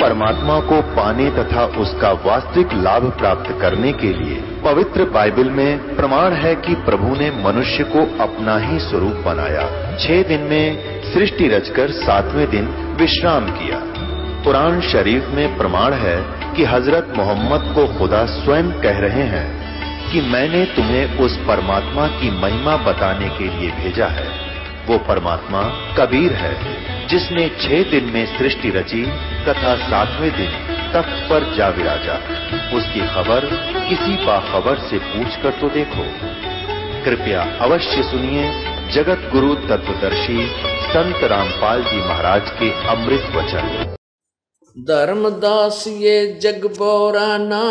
परमात्मा को पाने तथा उसका वास्तविक लाभ प्राप्त करने के लिए पवित्र बाइबल में प्रमाण है कि प्रभु ने मनुष्य को अपना ही स्वरूप बनाया। छह दिन में सृष्टि रचकर सातवें दिन विश्राम किया। कुरान शरीफ में प्रमाण है कि हज़रत मोहम्मद को खुदा स्वयं कह रहे हैं कि मैंने तुम्हें उस परमात्मा की महिमा बताने के लिए भेजा है। वो परमात्मा कबीर है, जिसने छह दिन में सृष्टि रची तथा सातवें दिन तख्त पर जा विराजा। उसकी खबर किसी बाखबर से पूछकर तो देखो। कृपया अवश्य सुनिए जगत गुरु तत्वदर्शी संत रामपाल जी महाराज के अमृत वचन। धर्मदास ये जग बोराना,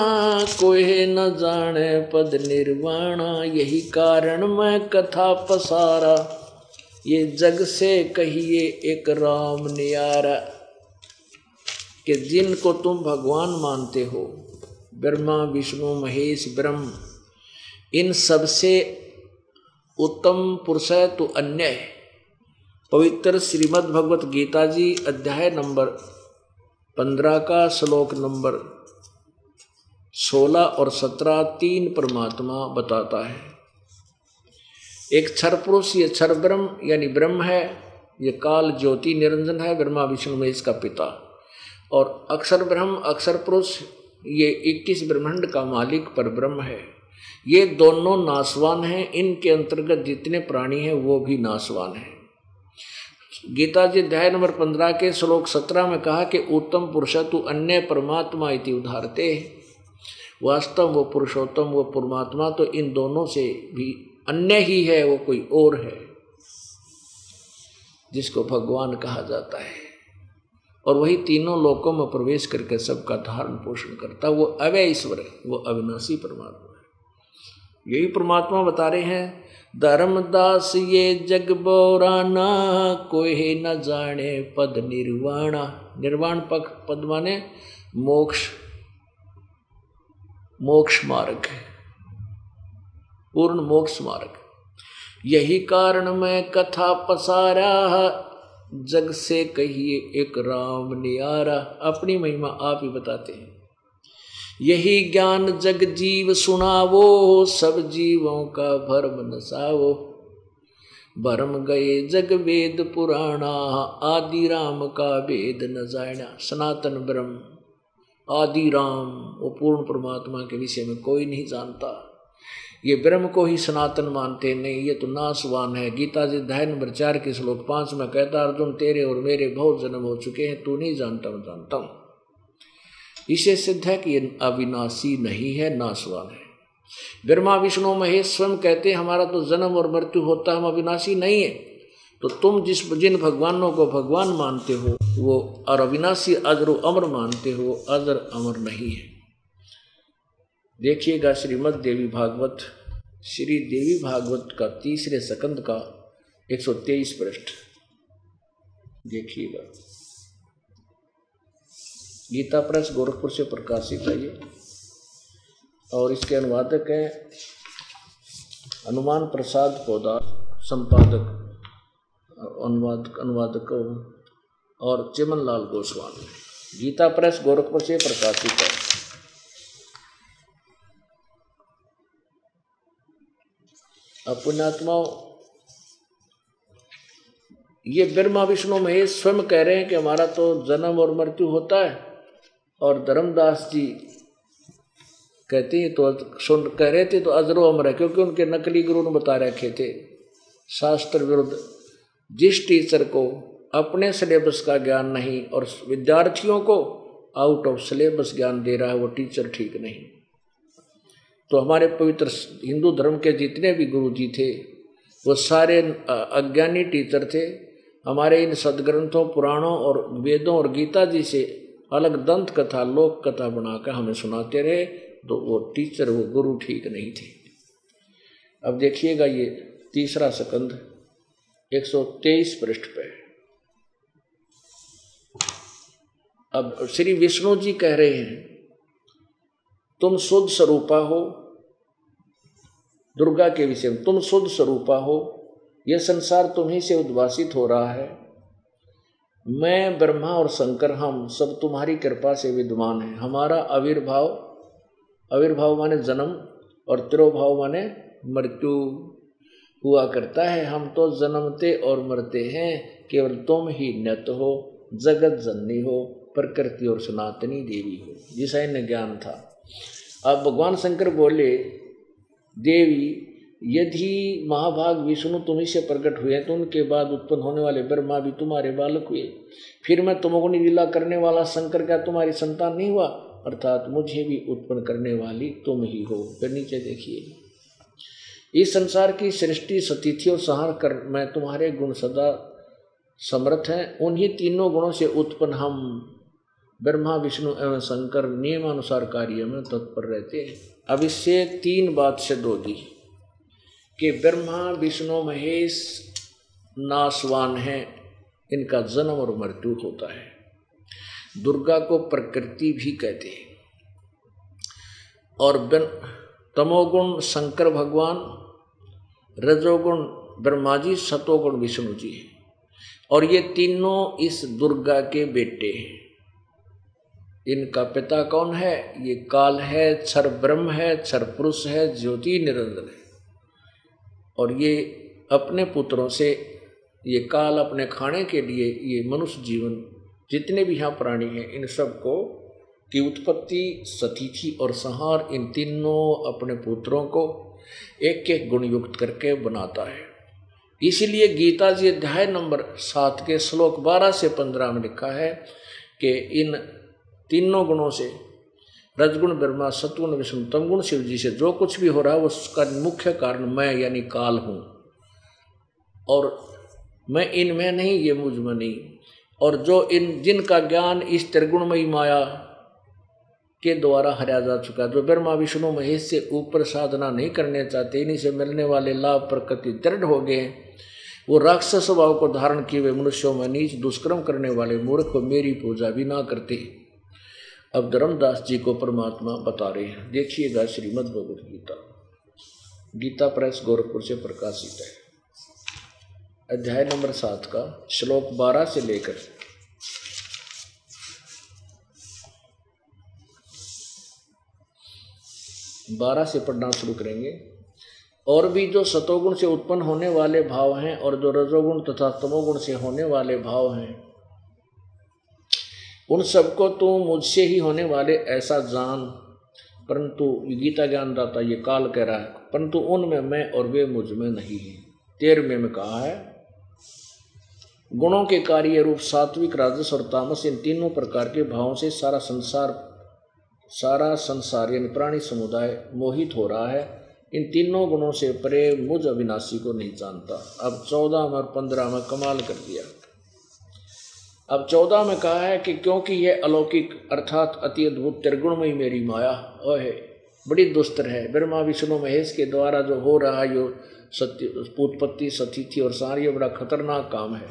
कोई न जाने पद निर्वाणा, यही कारण मैं कथा पसारा। ये जग से कहिए एक राम नियारा, कि जिनको तुम भगवान मानते हो। ब्रह्मा, विष्णु, महेश, ब्रह्म, इन सबसे उत्तम पुरुष है तो अन्य है। पवित्र श्रीमद् भगवत गीता जी, अध्याय नंबर पंद्रह का श्लोक नंबर सोलह और सत्रह तीन परमात्मा बताता है। एक क्षर पुरुष ये क्षर ब्रह्म यानी ब्रह्म है, ये काल ज्योति निरंजन है, ब्रह्मा विष्णु महेश का पिता। और अक्षर ब्रह्म, अक्षर पुरुष, ये इक्कीस ब्रह्मांड का मालिक पर ब्रह्म है। ये दोनों नासवान हैं, इनके अंतर्गत जितने प्राणी हैं, वो भी नासवान हैं। गीता जी अध्याय नंबर पंद्रह के श्लोक सत्रह में कहा कि उत्तम पुरुष तु अन्य परमात्मा इति उदारते वास्तव वो पुरुषोत्तम, वो परमात्मा तो इन दोनों से भी अन्य ही है, वो कोई और है, जिसको भगवान कहा जाता है। और वही तीनों लोकों में प्रवेश करके सबका धारण पोषण करता वो अवय ईश्वर है, वो अविनाशी परमात्मा है। यही परमात्मा बता रहे हैं धर्मदास ये जग बोराना कोई न जाने पद निर्वाणा। निर्वाण पक पद माने मोक्ष मोक्ष मार्ग पूर्ण मोक्ष मार्ग। यही कारण मैं कथा पसारा, जग से कहिए एक राम नियारा। अपनी महिमा आप ही बताते हैं। यही ज्ञान जग जीव सुनावो, सब जीवों का भरम नसावो। भरम गए जग वेद पुराणा आदि राम का वेद न जाना सनातन ब्रह्म आदि राम वो पूर्ण परमात्मा के विषय में कोई नहीं जानता। ये ब्रह्म को ही सनातन मानते नहीं, ये तो नासवान है। गीता जी अध्याय नंबर चार के श्लोक पाँच में कहता, अर्जुन, तेरे और मेरे बहुत जन्म हो चुके हैं, तू नहीं जानता, मैं जानता हूँ। इसे सिद्ध है कि ये अविनाशी नहीं है नासवान है। ब्रह्मा विष्णु महेश स्वयं कहते हैं, हमारा तो जन्म और मृत्यु होता है, हम अविनाशी नहीं है। तो तुम जिस, जिन भगवानों को भगवान मानते हो, वो और अविनाशी अजर अमर मानते हो अजर अमर नहीं है। देखिएगा श्रीमद देवी भागवत, श्री देवी भागवत का तीसरे सकंद का 123 पृष्ठ। देखिएगा। गीता प्रेस, गोरखपुर से प्रकाशित है ये और इसके अनुवादक हैं हनुमान प्रसाद पौधा संपादक, अनुवाद, अनुवादक और चिमन लाल गोस्वामी। गीता प्रेस, गोरखपुर से प्रकाशित है पुण्यात्माओं, ये ब्रह्मा विष्णु महेश स्वयं कह रहे हैं कि हमारा तो जन्म और मृत्यु होता है। और धर्मदास जी कहते हैं तो सुन कह रहे थे तो अजरो अमर है, क्योंकि उनके नकली गुरु ने बता रखे थे। शास्त्र विरुद्ध, जिस टीचर को अपने सिलेबस का ज्ञान नहीं और विद्यार्थियों को आउट ऑफ़ सिलेबस ज्ञान दे रहा है, वो टीचर ठीक नहीं। तो हमारे पवित्र हिंदू धर्म के जितने भी गुरु जी थे, वो सारे अज्ञानी टीचर थे। हमारे इन सदग्रंथों, पुराणों और वेदों और गीता जी से अलग दंत कथा, लोक कथा बनाकर हमें सुनाते रहे तो वो टीचर, वो गुरु ठीक नहीं थे। अब देखिएगा ये तीसरा सकंद 123 पृष्ठ पे। अब श्री विष्णु जी कह रहे हैं, तुम शुद्ध स्वरूपा हो, दुर्गा के विषय में तुम शुद्ध स्वरूपा हो यह संसार तुम्ही से उद्वासित हो रहा है। मैं, ब्रह्मा और शंकर, हम सब तुम्हारी कृपा से विद्वान हैं। हमारा आविर्भाव आविर्भाव माने जन्म और तिरोभाव माने मृत्यु हुआ करता है। हम तो जन्मते और मरते हैं, केवल तुम ही नत हो, जगत जननी हो, प्रकृति और सनातनी देवी हो। जिसा ज्ञान था। अब भगवान शंकर बोले, देवी यदि महाभाग विष्णु तुम्हें से प्रकट हुए तो उनके बाद उत्पन्न होने वाले ब्रह्मा भी तुम्हारे बालक हुए। फिर मैं तुमको लीला करने वाला शंकर क्या तुम्हारी संतान नहीं हुआ? अर्थात मुझे भी उत्पन्न करने वाली तुम ही हो। फिर नीचे देखिए। इस संसार की सृष्टि सतिथि और सहार कर मैं तुम्हारे गुण सदा समर्थ हैं। उन्हीं तीनों गुणों से उत्पन्न हम ब्रह्मा, विष्णु एवं शंकर नियमानुसार कार्य में तत्पर रहते हैं। अब इससे तीन बात से दो दी। कि ब्रह्मा, विष्णु, महेश नासवान है। इनका जन्म और मृत्यु होता है। दुर्गा को प्रकृति भी कहते हैं। और तमोगुण शंकर भगवान, रजोगुण ब्रह्मा जी, सतोगुण विष्णु जी हैं। और ये तीनों इस दुर्गा के बेटे हैं। इनका पिता कौन है? ये काल है क्षर ब्रह्म है क्षर पुरुष है, ज्योति निरंजन है। और ये अपने पुत्रों से, ये काल अपने खाने के लिए, ये मनुष्य जीवन, जितने भी यहाँ प्राणी हैं, इन सबको की उत्पत्ति सतीथि और संहार इन तीनों अपने पुत्रों को एक एक गुण युक्त करके बनाता है। इसीलिए गीता जी अध्याय नंबर सात के श्लोक बारह से पंद्रह में लिखा है कि इन तीनों गुणों से रजगुण ब्रह्मा, सतगुण विष्णु, तमगुण शिव जी से जो कुछ भी हो रहा है, उसका मुख्य कारण मैं यानी काल हूँ। और मैं इनमें नहीं, ये मुझमें नहीं। और जो इन, जिनका ज्ञान इस त्रिगुणमयी माया के द्वारा हराया जा चुका है, जो ब्रह्मा, विष्णु, महेश से ऊपर साधना नहीं करने चाहते, इन्हीं से मिलने वाले लाभ प्रकृति दृढ़ हो गए वो राक्षस स्वभाव को धारण किए हुए मनुष्यों में नीच दुष्कर्म करने वाले मूर्ख को मेरी पूजा भी ना करते। अब धर्मदास जी को परमात्मा बता रहे हैं। देखिएगा श्रीमद भगवत गीता। गीता प्रेस गोरखपुर से प्रकाशित है। अध्याय नंबर सात का श्लोक बारह से लेकर। बारह से पढ़ना शुरू करेंगे। और भी जो सतोगुण से उत्पन्न होने वाले भाव हैं और जो रजोगुण तथा तमोगुण से होने वाले भाव हैं उन सबको तू मुझसे ही होने वाले ऐसा जान। परंतु गीता ज्ञान दाता ये काल कह रहा है, परंतु उनमें मैं और वे मुझमें नहीं है। तेरहवें में कहा है, गुणों के कार्य रूप सात्विक, राजस और तामस, इन तीनों प्रकार के भावों से सारा संसार सारा संसार यानी प्राणी समुदाय मोहित हो रहा है। इन तीनों गुणों से परे मुझ अविनाशी को नहीं जानता। अब चौदह में और पंद्रह में कमाल कर दिया। अब चौदह में कहा है कि क्योंकि यह अलौकिक अर्थात अति अद्भुत त्रिगुणमयी मेरी माया है, बड़ी दुस्तर है। ब्रह्मा, विष्णु, महेश के द्वारा जो हो रहा जो सत्य, उत्पत्ति, सतिथि और सारी, ये बड़ा खतरनाक काम है।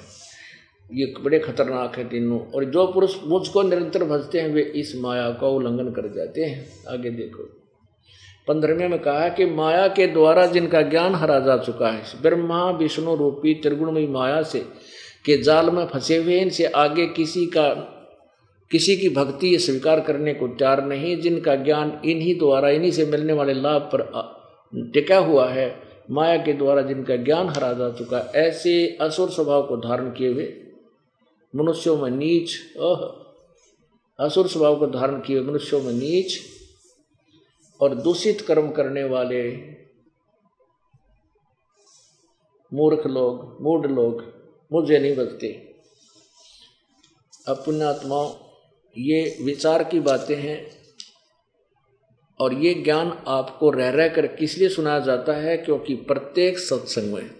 ये बड़े खतरनाक है तीनों। और जो पुरुष मुझको निरंतर भजते हैं, वे इस माया का उल्लंघन कर जाते हैं। आगे देखो। पंद्रहवें में कहा है कि माया के द्वारा जिनका ज्ञान हरा जा चुका है, ब्रह्मा, विष्णु रूपी त्रिगुणमयी माया से के जाल में फंसे हुए इनसे आगे किसी का, किसी की भक्ति स्वीकार करने को तैयार नहीं, जिनका ज्ञान इन्हीं द्वारा, इन्हीं से मिलने वाले लाभ पर टिका हुआ है, माया के द्वारा जिनका ज्ञान हरा जा चुका, ऐसे असुर स्वभाव को धारण किए हुए, मनुष्यों में नीच, ओह, असुर स्वभाव को धारण किए मनुष्यों में नीच, और दूषित कर्म करने वाले, मूर्ख लोग, मूढ़ लोग मुझे नहीं बचते अब पुण्यात्माओं ये विचार की बातें हैं और ये ज्ञान आपको रह रह कर किस लिए सुनाया जाता है? क्योंकि प्रत्येक सत्संग में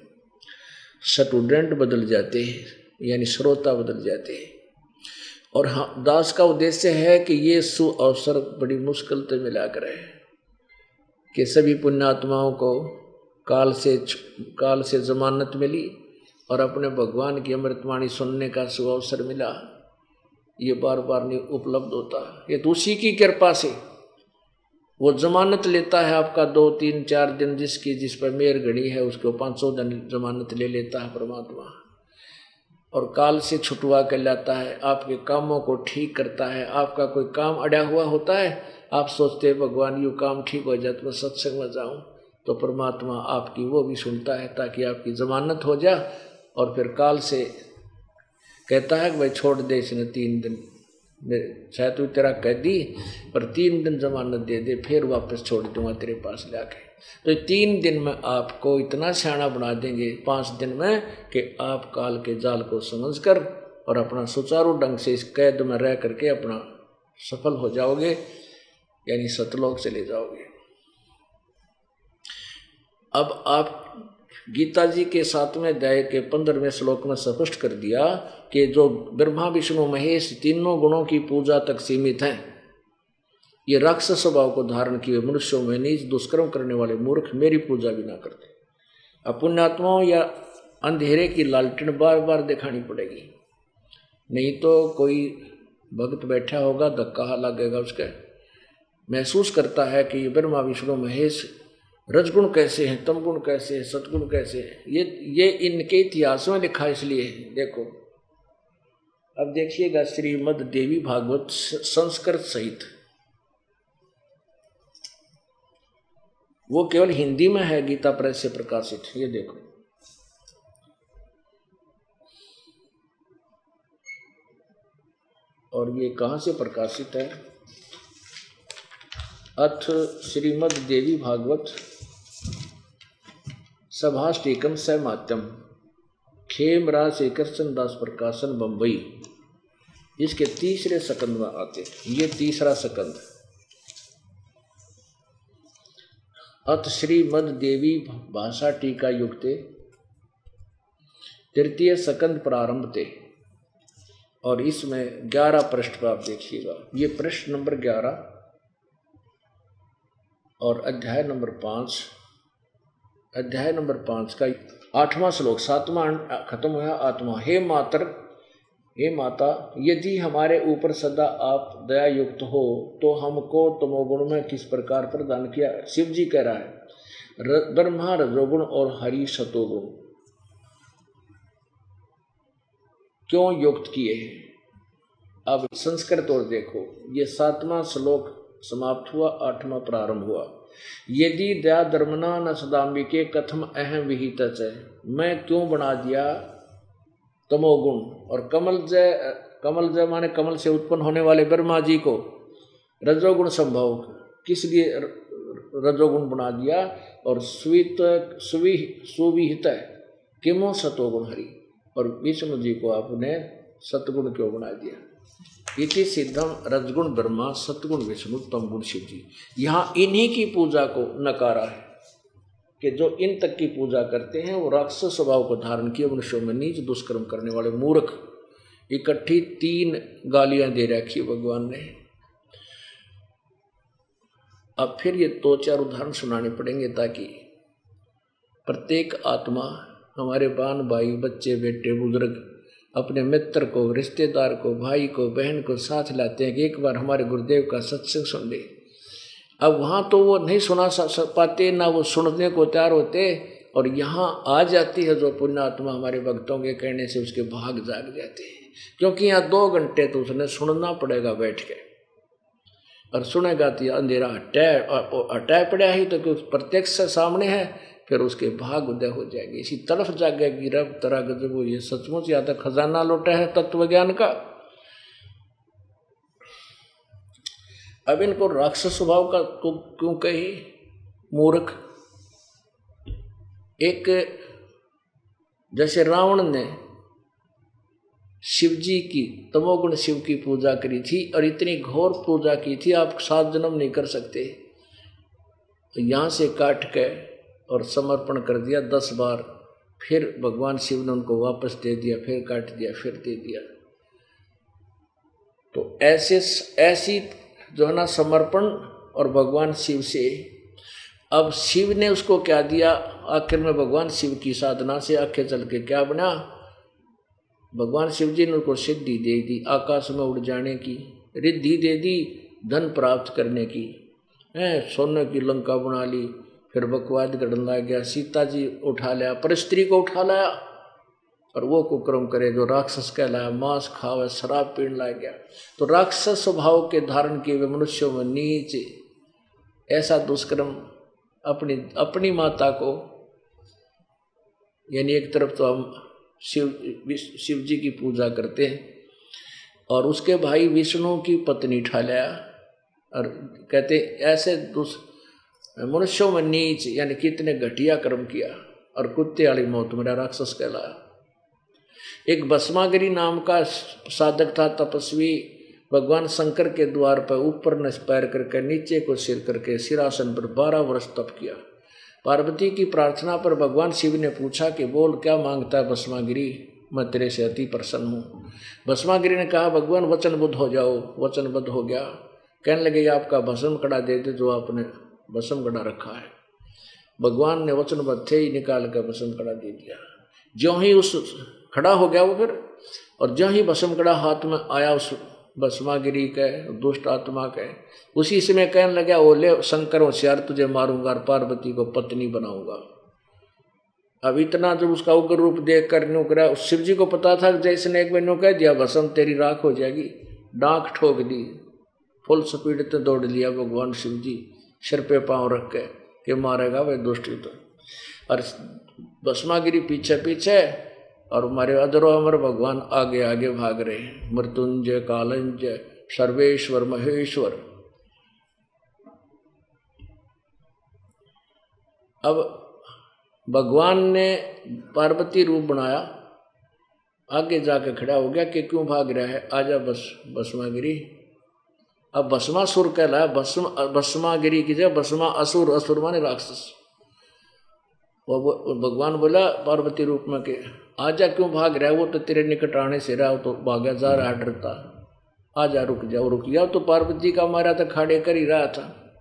स्टूडेंट बदल जाते हैं, यानी श्रोता बदल जाते हैं। और हाँ दास का उद्देश्य है कि ये सु अवसर बड़ी मुश्किल से मिला कर है कि सभी पुण्यात्माओं को काल से काल से जमानत मिली और अपने भगवान की अमृतवाणी सुनने का शुभ अवसर मिला। ये बार बार नहीं उपलब्ध होता। ये तो उसी की कृपा से। वो जमानत लेता है आपका दो, तीन, चार दिन जिसकी, जिस पर मेयर घड़ी है, उसको पाँच सौ दिन जमानत ले लेता है परमात्मा। और काल से छुटवा कर लाता है। आपके कामों को ठीक करता है। आपका कोई काम अड़ा हुआ होता है? आप सोचते हैं, भगवान, यू काम ठीक हो जाए तो मैं सत्संग में जाऊँ। तो परमात्मा आपकी वो भी सुनता है ताकि आपकी जमानत हो जाए और फिर काल से कहता है कि भाई छोड़ दे इसने तीन दिन। शायद तू तेरा कह दी, पर तीन दिन जमानत दे दे, फिर वापस छोड़ दूँगा तेरे पास लाके तो तीन दिन में आपको इतना सियाणा बना देंगे, पाँच दिन में, कि आप काल के जाल को समझकर और अपना सुचारू ढंग से इस कैद में रह करके अपना सफल हो जाओगे, यानी सतलोक चले जाओगे। अब आप गीता जी के सातवें अध्याय के पंद्रहवें श्लोक में स्पष्ट कर दिया कि जो ब्रह्मा, विष्णु, महेश तीनों गुणों की पूजा तक सीमित हैं। ये राक्षस स्वभाव को धारण किए मनुष्यों में नीच दुष्कर्म करने वाले मूर्ख मेरी पूजा भी ना करते। अपुण्यात्माओं या अंधेरे की लालटेन बार बार दिखानी पड़ेगी। नहीं तो कोई भक्त बैठा होगा, धक्का लगेगा उसका। महसूस करता है कि ये ब्रह्मा, विष्णु, महेश रजगुण कैसे हैं, तमगुण कैसे हैं सतगुण कैसे हैं? ये ये इनके इतिहास में लिखा इसलिए है। देखो, अब देखिएगा श्रीमद देवी भागवत संस्कृत सहित। वो केवल हिंदी में है, गीता प्रेस से प्रकाशित। ये देखो। और ये कहाँ से प्रकाशित है? अथ श्रीमद देवी भागवत सभाष्टिकम मात्यम खेम राज श्री कृष्ण दास प्रकाशन बम्बई इसके तीसरे सकंद में आते ये तीसरा सकंद। अत श्रीमद देवी भाषा टीका युक्ते तृतीय सकंद प्रारंभ थे और इसमें ग्यारह पृष्ठ आप देखिएगा। ये पृष्ठ नंबर ग्यारह और अध्याय नंबर पाँच। अध्याय नंबर पाँच का आठवां श्लोक, सातवां खत्म हुआ आत्मा हे मातर, हे माता, यदि हमारे ऊपर सदा आप दया युक्त हो तो हमको तमोगुण में किस प्रकार प्रदान किया? शिव जी कह रहा है ब्रह्मा, रजोगुण और हरि सतोगुण। क्यों युक्त किए हैं? अब संस्कृत और देखो, ये सातवां श्लोक समाप्त हुआ, आठवां प्रारंभ हुआ। यदि दया धर्मना न सदाम्बी के कथम अहम विहित मैं क्यों बना दिया तमोगुण? और कमल जय कमल जय माने कमल से उत्पन्न होने वाले ब्रह्मा जी को रजोगुण संभव। किस लिए रजोगुण बना दिया? और स्वीत, सुवि, सुविहित किमो सतोगुण हरि? और विष्णु जी को आपने सतगुण क्यों बना दिया? इति सिद्धम रजगुण ब्रह्मा, सतगुण विष्णु तमगुण शिव जी यहाँ इन्हीं की पूजा को नकारा है कि जो इन तक की पूजा करते हैं, वो राक्षस स्वभाव को धारण किए, मनुष्यों में नीच दुष्कर्म करने वाले मूर्ख। इकट्ठी तीन गालियाँ दे रखी भगवान ने। अब फिर ये दो चार उदाहरण सुनाने पड़ेंगे ताकि प्रत्येक आत्मा, हमारे बान, भाई, बच्चे, बेटे, बुज़ुर्ग अपने मित्र को, रिश्तेदार को, भाई को, बहन को साथ लाते हैं कि एक बार हमारे गुरुदेव का सत्संग सुन ले। अब वहाँ तो वो नहीं सुना पाते, ना वो सुनने को तैयार होते और यहाँ आ जाती है जो पुण्यात्मा हमारे भक्तों के कहने से उसके भाग जाग जाते हैं। क्योंकि यहाँ दो घंटे तो उसने सुनना पड़ेगा बैठ के। और सुनेगा तो अंधेरा हटाए हटाए पड़ा ही तो क्योंकि प्रत्यक्ष सामने है फिर उसके भाग उदय हो जाएगी। इसी तरफ़ जागेगी रब तरह जब वो ये सचमुच या तो खजाना लौटा है तत्व ज्ञान का। अब इनको राक्षस स्वभाव का तो क्यों कही? मूर्ख। एक जैसे रावण ने शिव जी की, तमोगुण शिव की पूजा करी थी और इतनी घोर पूजा की थी, आप सात जन्म नहीं कर सकते। तो यहाँ से काट के और समर्पण कर दिया दस बार। फिर भगवान शिव ने उनको वापस दे दिया, फिर काट दिया, फिर दे दिया। तो ऐसे ऐसी जो है ना समर्पण और भगवान शिव से, अब शिव ने उसको क्या दिया? आखिर में भगवान शिव की साधना से आखिर चल के क्या बना? भगवान शिव जी ने उनको सिद्धि दे दी, आकाश में उड़ जाने की, रिद्धि दे दी, धन प्राप्त करने की। है, सोने की लंका बना ली फिर बकवाद गढ़न लग गया, सीता जी उठा लिया, पर स्त्री को उठा लाया और वो कुक्रम करे जो राक्षस कहलाया, मांस खावे, शराब पीने लग गया। तो राक्षस स्वभाव के धारण किए हुए मनुष्यों में नीच, ऐसा दुष्कर्म अपनी अपनी माता को, यानी एक तरफ़ तो हम शिव शिव जी की पूजा करते हैं, और उसके भाई विष्णु की पत्नी ठा लिया, और कहते ऐसे दुष मनुष्यों में नीच, यानी कितने घटिया कर्म किया, और कुत्ते वाली मौत मेरा राक्षस कहलाया। एक भस्मागिरी नाम का साधक था तपस्वी, भगवान शंकर के द्वार पर ऊपर न पैर करके नीचे को सिर करके सिरासन पर बारह वर्ष तप किया। पार्वती की प्रार्थना पर भगवान शिव ने पूछा कि बोल, क्या माँगता है भस्मागिरी? मैं तेरे से अति प्रसन्न हूँ। भस्मागिरी ने कहा, भगवान, वचनबुद्ध हो जाओ, वचनबद्ध हो गया। कहने लगे, आपका भस्म कड़ा दे दे जो आपने भस्म कड़ा रखा है। भगवान ने वचनबद्ध थे ही निकाल कर भस्म कड़ा दे दिया। जो ही उस खड़ा हो गया वो फिर, और जो ही भस्म कड़ा हाथ में आया उस भस्मागिरी के, दुष्ट आत्मा के, उसी समय कहने लगा वो ले शंकर होशियार तुझे मारूँगा और पार्वती को पत्नी बनाऊँगा। अब इतना जब उसका उग्र रूप देख कर नो करा शिव जी को पता था जैसे ने एक बार नो कह दिया भसम तेरी राख हो जाएगी। डांक ठोक दी। फुल स्पीड तो दौड़ लिया भगवान शिव जी सिर पे पाँव रख के कि मारेगा वह दुष्ट तो और भस्मागिरी पीछे पीछे और हमारे अदरो अमर भगवान आगे आगे भाग रहे हैं। मृत्युंजय, कालंजय, सर्वेश्वर, महेश्वर। अब भगवान ने पार्वती रूप बनाया, आगे जाके खड़ा हो गया कि क्यों भाग रहा है? आजा बस, भस्मागिरी। अब भस्मा भस्मासुर कहलाया भस्म भस्मागिरी की जगह भस्मा असुर असुर माने राक्षस। वो भगवान बोला, पार्वती रूप में कि, आजा क्यों भाग रहा है? वो तो तेरे निकट आने से रहा तो भागा जा रहा, डरता। आजा, रुक जाओ रुक जाओ। तो पार्वती का मारा तो खाड़े कर ही रहा था।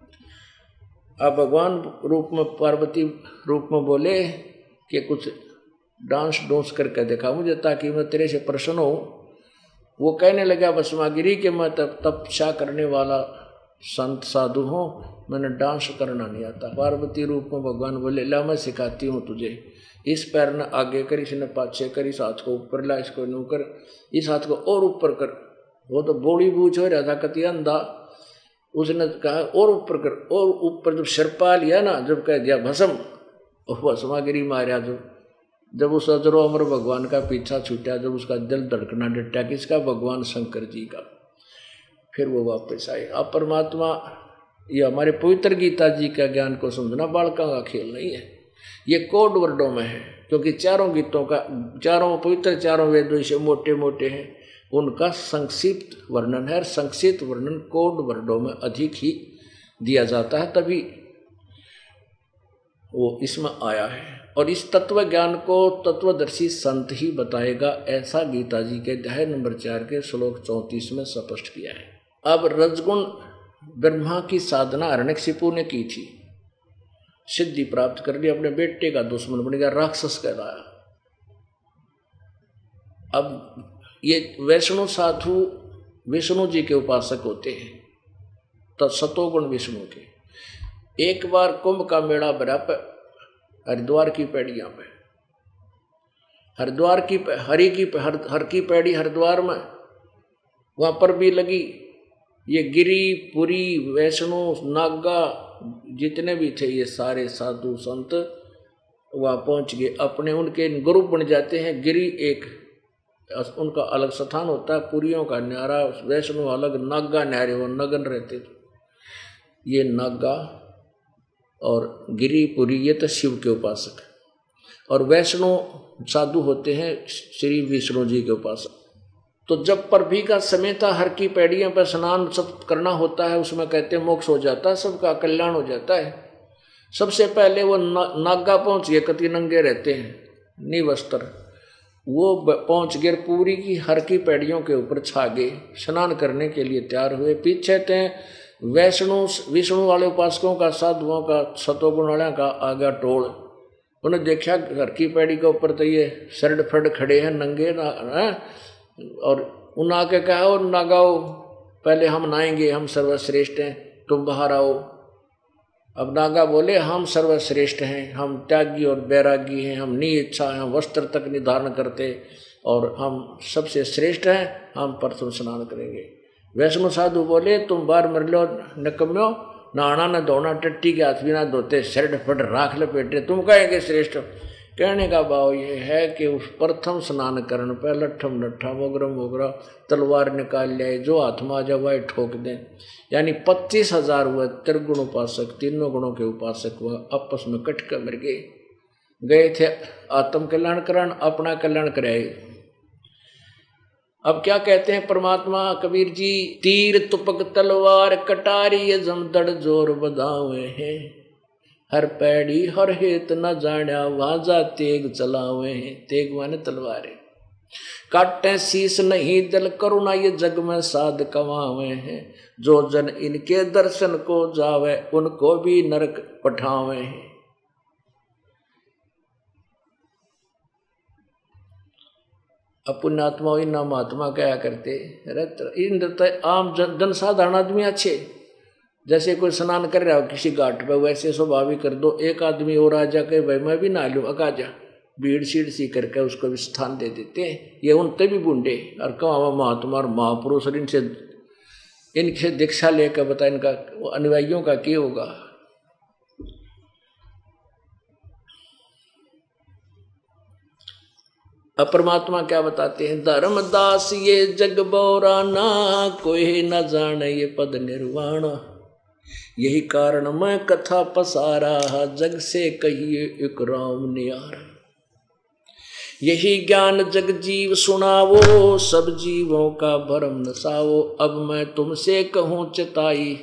अब भगवान रूप में, पार्वती रूप में बोले कि कुछ डांस डोंस करके देखा मुझे, ताकि मैं तेरे से प्रसन्न हो। वो कहने लगा, भस्मागिरी के मैं तब तपस्या करने वाला संत साधु हूँ। मैंने डांस करना नहीं आता। पार्वती रूप में भगवान बोले, ला, मैं सिखाती हूँ तुझे। इस पैर ने आगे कर इसने पाछे कर, इस हाथ को ऊपर ला, इसको नू कर, इस हाथ को और ऊपर कर। वो तो बोड़ी बूझ हो रहा था कति अंधा। उसने कहा, और ऊपर कर। और ऊपर जब सिर पा लिया ना, जब कह दिया, भसम। भस्मागिरी मारा जब जब उस अजरो अमर भगवान का पीछा छूटा, जब उसका दिल धड़कना डटा किसका भगवान शंकर जी का, फिर वो वापस आए। अब परमात्मा, ये हमारे पवित्र गीता जी का ज्ञान को समझना बालका का खेल नहीं है। ये कोड वर्डों में है, क्योंकि चारों गीतों का, चारों पवित्र, चारों वेदों से मोटे मोटे हैं। उनका संक्षिप्त वर्णन है और संक्षिप्त वर्णन कोड वर्डों में अधिक ही दिया जाता है, तभी वो इसमें आया है। और इस तत्व ज्ञान को तत्वदर्शी संत ही बताएगा, ऐसा गीता जी के अध्याय नंबर चार के श्लोक चौंतीस में स्पष्ट किया है। अब रजगुण ब्रह्मा की साधना अरणिकशिपु ने की थी। सिद्धि प्राप्त कर ली, अपने बेटे का दुश्मन बन गया, राक्षस कहलाया। अब ये वैष्णु साधु विष्णु जी के उपासक होते हैं तो सतोगुण विष्णु के। एक बार कुंभ का मेला बरा पर हरिद्वार की पैड़ियाँ पे हरिद्वार की हरि की हर, हर की पैड़ी हरिद्वार में। वहाँ पर भी लगी। ये गिरी पुरी वैष्णो नागा जितने भी थे ये सारे साधु संत वहाँ पहुँच गए। अपने उनके ग्रुप बन जाते हैं। गिरी एक उनका अलग स्थान होता है। पुरियों का न्यारा वैष्णो अलग नागा न्यारे वो नगन रहते थे। ये नागा और गिरिपुरी ये तो शिव के उपासक और वैष्णो साधु होते हैं श्री विष्णु जी के उपासक। तो जब पर भी का समय था हर की पैड़ियों पर स्नान सब करना होता है उसमें कहते हैं मोक्ष हो जाता है सबका कल्याण हो जाता है। सबसे पहले वो ना, नागा पहुँच गए कति नंगे रहते हैं निवस्त्र। वो पहुँच गए पूरी की हर की पैड़ियों के ऊपर छा गए स्नान करने के लिए तैयार हुए। पीछे थे वैष्णु विष्णु वाले उपासकों का साधुओं का सतोगुण वाले का आगा टोल। उन्हें देखा घर की पैड़ी के ऊपर तो ये सरड फड खड़े हैं, नंगे ना, है? और उन आके कहा, और नागाओ, पहले हम नाएँगे, हम सर्वश्रेष्ठ हैं, तुम बाहर आओ। अब नागा बोले, हम सर्वश्रेष्ठ हैं, हम त्यागी और बैरागी हैं, हम नी इच्छा हैं वस्त्र तक निर्धारण करते और हम सबसे श्रेष्ठ हैं, हम प्रथम स्नान करेंगे। वैष्णो साधु बोले, तुम बार मर लो नकम्यो नहाना न धोना टट्टी के हाथ भी ना धोते शर्ट फट राख लपेटे, तुम कहेंगे श्रेष्ठ? कहने का भाव ये है कि उस प्रथम स्नान करण पर लट्ठम लट्ठा मोगरम मोगरा, तलवार निकाल लिया जो हाथ में आ वह ठोक दें। यानी पच्चीस हज़ार हुए त्रिगुण उपासक, तीनों गुणों के उपासक वह आपस में कट कर मर गए। गए थे आत्म कल्याण करण, अपना कल्याण कराए। अब क्या कहते हैं परमात्मा? कबीर जी, तीर तुपक तलवार कटारी जमदड़ ज़ोर बदावे हैं। हर पैड़ी, हर हेत न जाण्या वाजा तेग चलावे हैं। तेग माने तलवारें। काटे शीस नहीं दिल, करुणा ये जग में साध कमावे हैं। जो जन इनके दर्शन को जावे, उनको भी नरक पठावे हैं। अपुण्यात्मा इन महात्मा क्या करते? इन आम जन, साधारण आदमी अच्छे जैसे कोई स्नान कर रहा हो किसी घाट पे वैसे स्वाभाविक कर दो। एक आदमी और आ जाके भाई मैं भी ना लूँ अका जा। भीड़ सीड़ सी करके उसको भी स्थान दे देते हैं। ये उनते भी बूढ़े। और कहा महात्मा और महापुरुष और इनसे इनसे दीक्षा लेकर बता इनका अनुयायियों का क्या होगा? अब परमात्मा क्या बताते हैं? धर्मदास ये जग बोरा ना कोई न जाने ये पद निर्वाण। यही कारण मैं कथा पसारा, जग से कहिए एक राम नियार। यही ज्ञान जग जीव सुनावो, सब जीवों का भरम नसावो। अब मैं तुमसे कहूँ चिताई,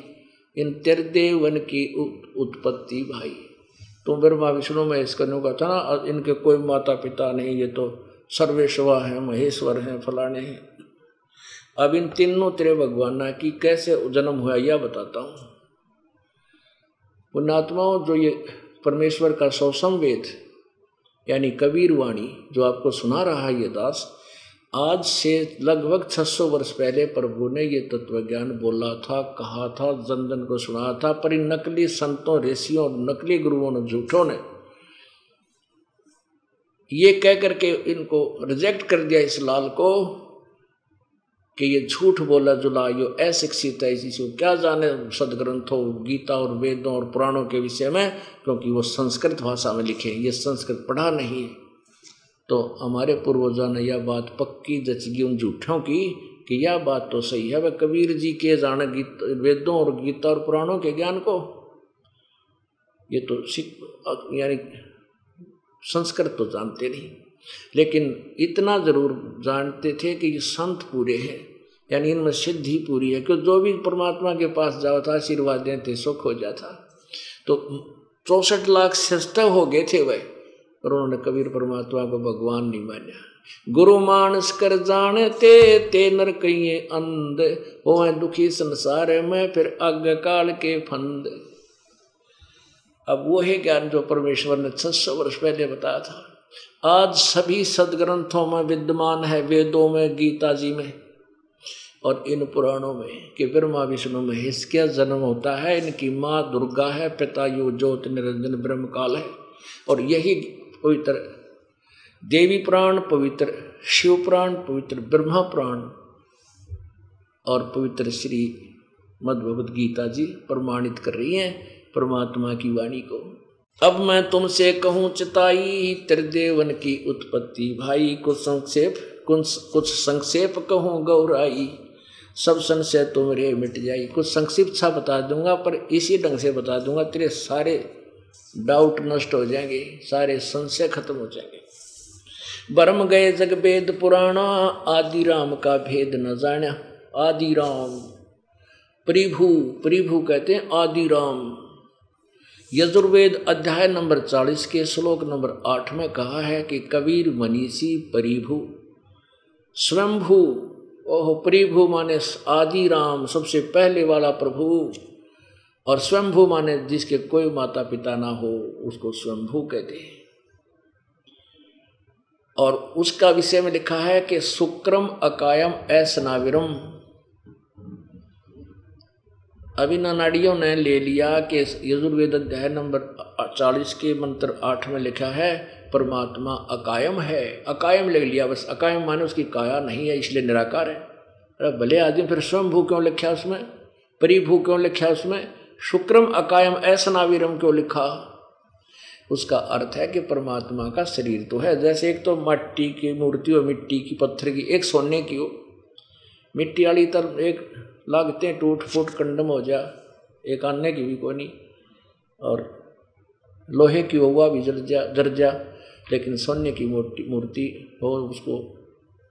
इन तिरदेवन की उत्पत्ति भाई। तुम ब्रह्मा विष्णु में इसका का था ना, इनके कोई माता पिता नहीं, ये तो सर्वेश्वर हैं, महेश्वर हैं, फलाने हैं। अब इन तीनों तेरे भगवाना की कैसे जन्म हुआ, यह बताता हूँ। पुण्यात्माओं जो ये परमेश्वर का सौ संवेद यानी कबीर वाणी, जो आपको सुना रहा है ये दास, आज से लगभग 600 वर्ष पहले प्रभु ने ये तत्व ज्ञान बोला था, कहा था जन जन को सुना था, पर इन नकली संतों, ऋषियों नकली गुरुओं ने झूठों ने ये कह करके इनको रिजेक्ट कर दिया इस लाल को कि ये झूठ बोला जुला यो अशिक्षित है, इसी क्या जाने, सदग्रंथों, गीता और वेदों और पुराणों के विषय में, क्योंकि वो संस्कृत भाषा में लिखे ये संस्कृत पढ़ा नहीं तो हमारे पूर्वजों ने यह बात पक्की जचगी उन झूठों की, कि यह बात तो सही है। वह कबीर जी के जाने गीत, वेदों और गीता और पुराणों के ज्ञान को। ये तो सिख, यानी संस्कृत तो जानते नहीं। लेकिन इतना ज़रूर जानते थे कि ये संत पूरे हैं, यानी इनमें सिद्धि पूरी है क्योंकि जो भी परमात्मा के पास जाओ था, आशीर्वाद देते, सुख हो जाता। तो चौसठ लाख श्रेष्ठ हो गए थे वह, पर उन्होंने कबीर परमात्मा को भगवान नहीं माना। गुरु मानस कर जानते, ते नर कहिए अंध हो दुखी संसार में फिर आज्ञा काल के फंद। अब वो है ज्ञान जो परमेश्वर ने छह सौ वर्ष पहले बताया था। आज सभी सदग्रंथों में विद्यमान है, वेदों में, गीता जी में और इन पुराणों में कि ब्रह्मा विष्णु में इसका जन्म होता है, इनकी माँ दुर्गा है, पिता यु ज्योत निरंजन ब्रह्म काल है और यही पवित्र देवी प्राण, पवित्र शिव प्राण, पवित्र ब्रह्मा प्राण और पवित्र श्री मद गीता जी प्रमाणित कर रही हैं। परमात्मा की वाणी को। अब मैं तुमसे कहूँ, चिताई त्रिदेवन की उत्पत्ति। भाई, कुछ संक्षेप कुछ संक्षेप कहूँ, गौराई। सब संशय तुम्हारे मिट जाई। कुछ संक्षिप्त सा बता दूँगा, पर इसी ढंग से बता दूँगा, तेरे सारे डाउट नष्ट हो जाएँगे, सारे संशय खत्म हो जाएँगे। बरम गए जग वेद पुराणा आदि राम का भेद न जाना। आदि राम परिभु परिभु कहते हैं आदि राम यजुर्वेद अध्याय नंबर चालीस के श्लोक नंबर आठ में कहा है कि कबीर मनीषी परिभु, स्वयंभू, ओह परिभु माने आदि राम सबसे पहले वाला प्रभु। और स्वयंभू माने जिसके कोई माता पिता ना हो, उसको स्वयंभू कहते हैं। और उसका विषय में लिखा है कि शुक्रम अकायम ऐसनाविरम अभी नानाड़ियों ने ले लिया कि यजुर्वेद अध्याय नंबर चालीस के मंत्र आठ में लिखा है, परमात्मा अकायम है। अकायम ले लिया, बस अकायम माने उसकी काया नहीं है, इसलिए निराकार है। अरे भले आदमी फिर स्वयं भू क्यों लिखा उसमें? परिभू क्यों लिखा उसमें? शुक्रम अकायम, ऐसनावीरम क्यों लिखा? उसका अर्थ है कि परमात्मा का शरीर तो है। जैसे एक तो मट्टी की मूर्ति हो मिट्टी की पत्थर की, एक सोने की हो। मिट्टी वाली तरफ़ एक लागते टूट फूट कंडम हो जा, एक आने की भी कोई नहीं। और लोहे की हुआ भी जर जा जर जा, लेकिन सोने की मूर्ति मूर्ति हो, उसको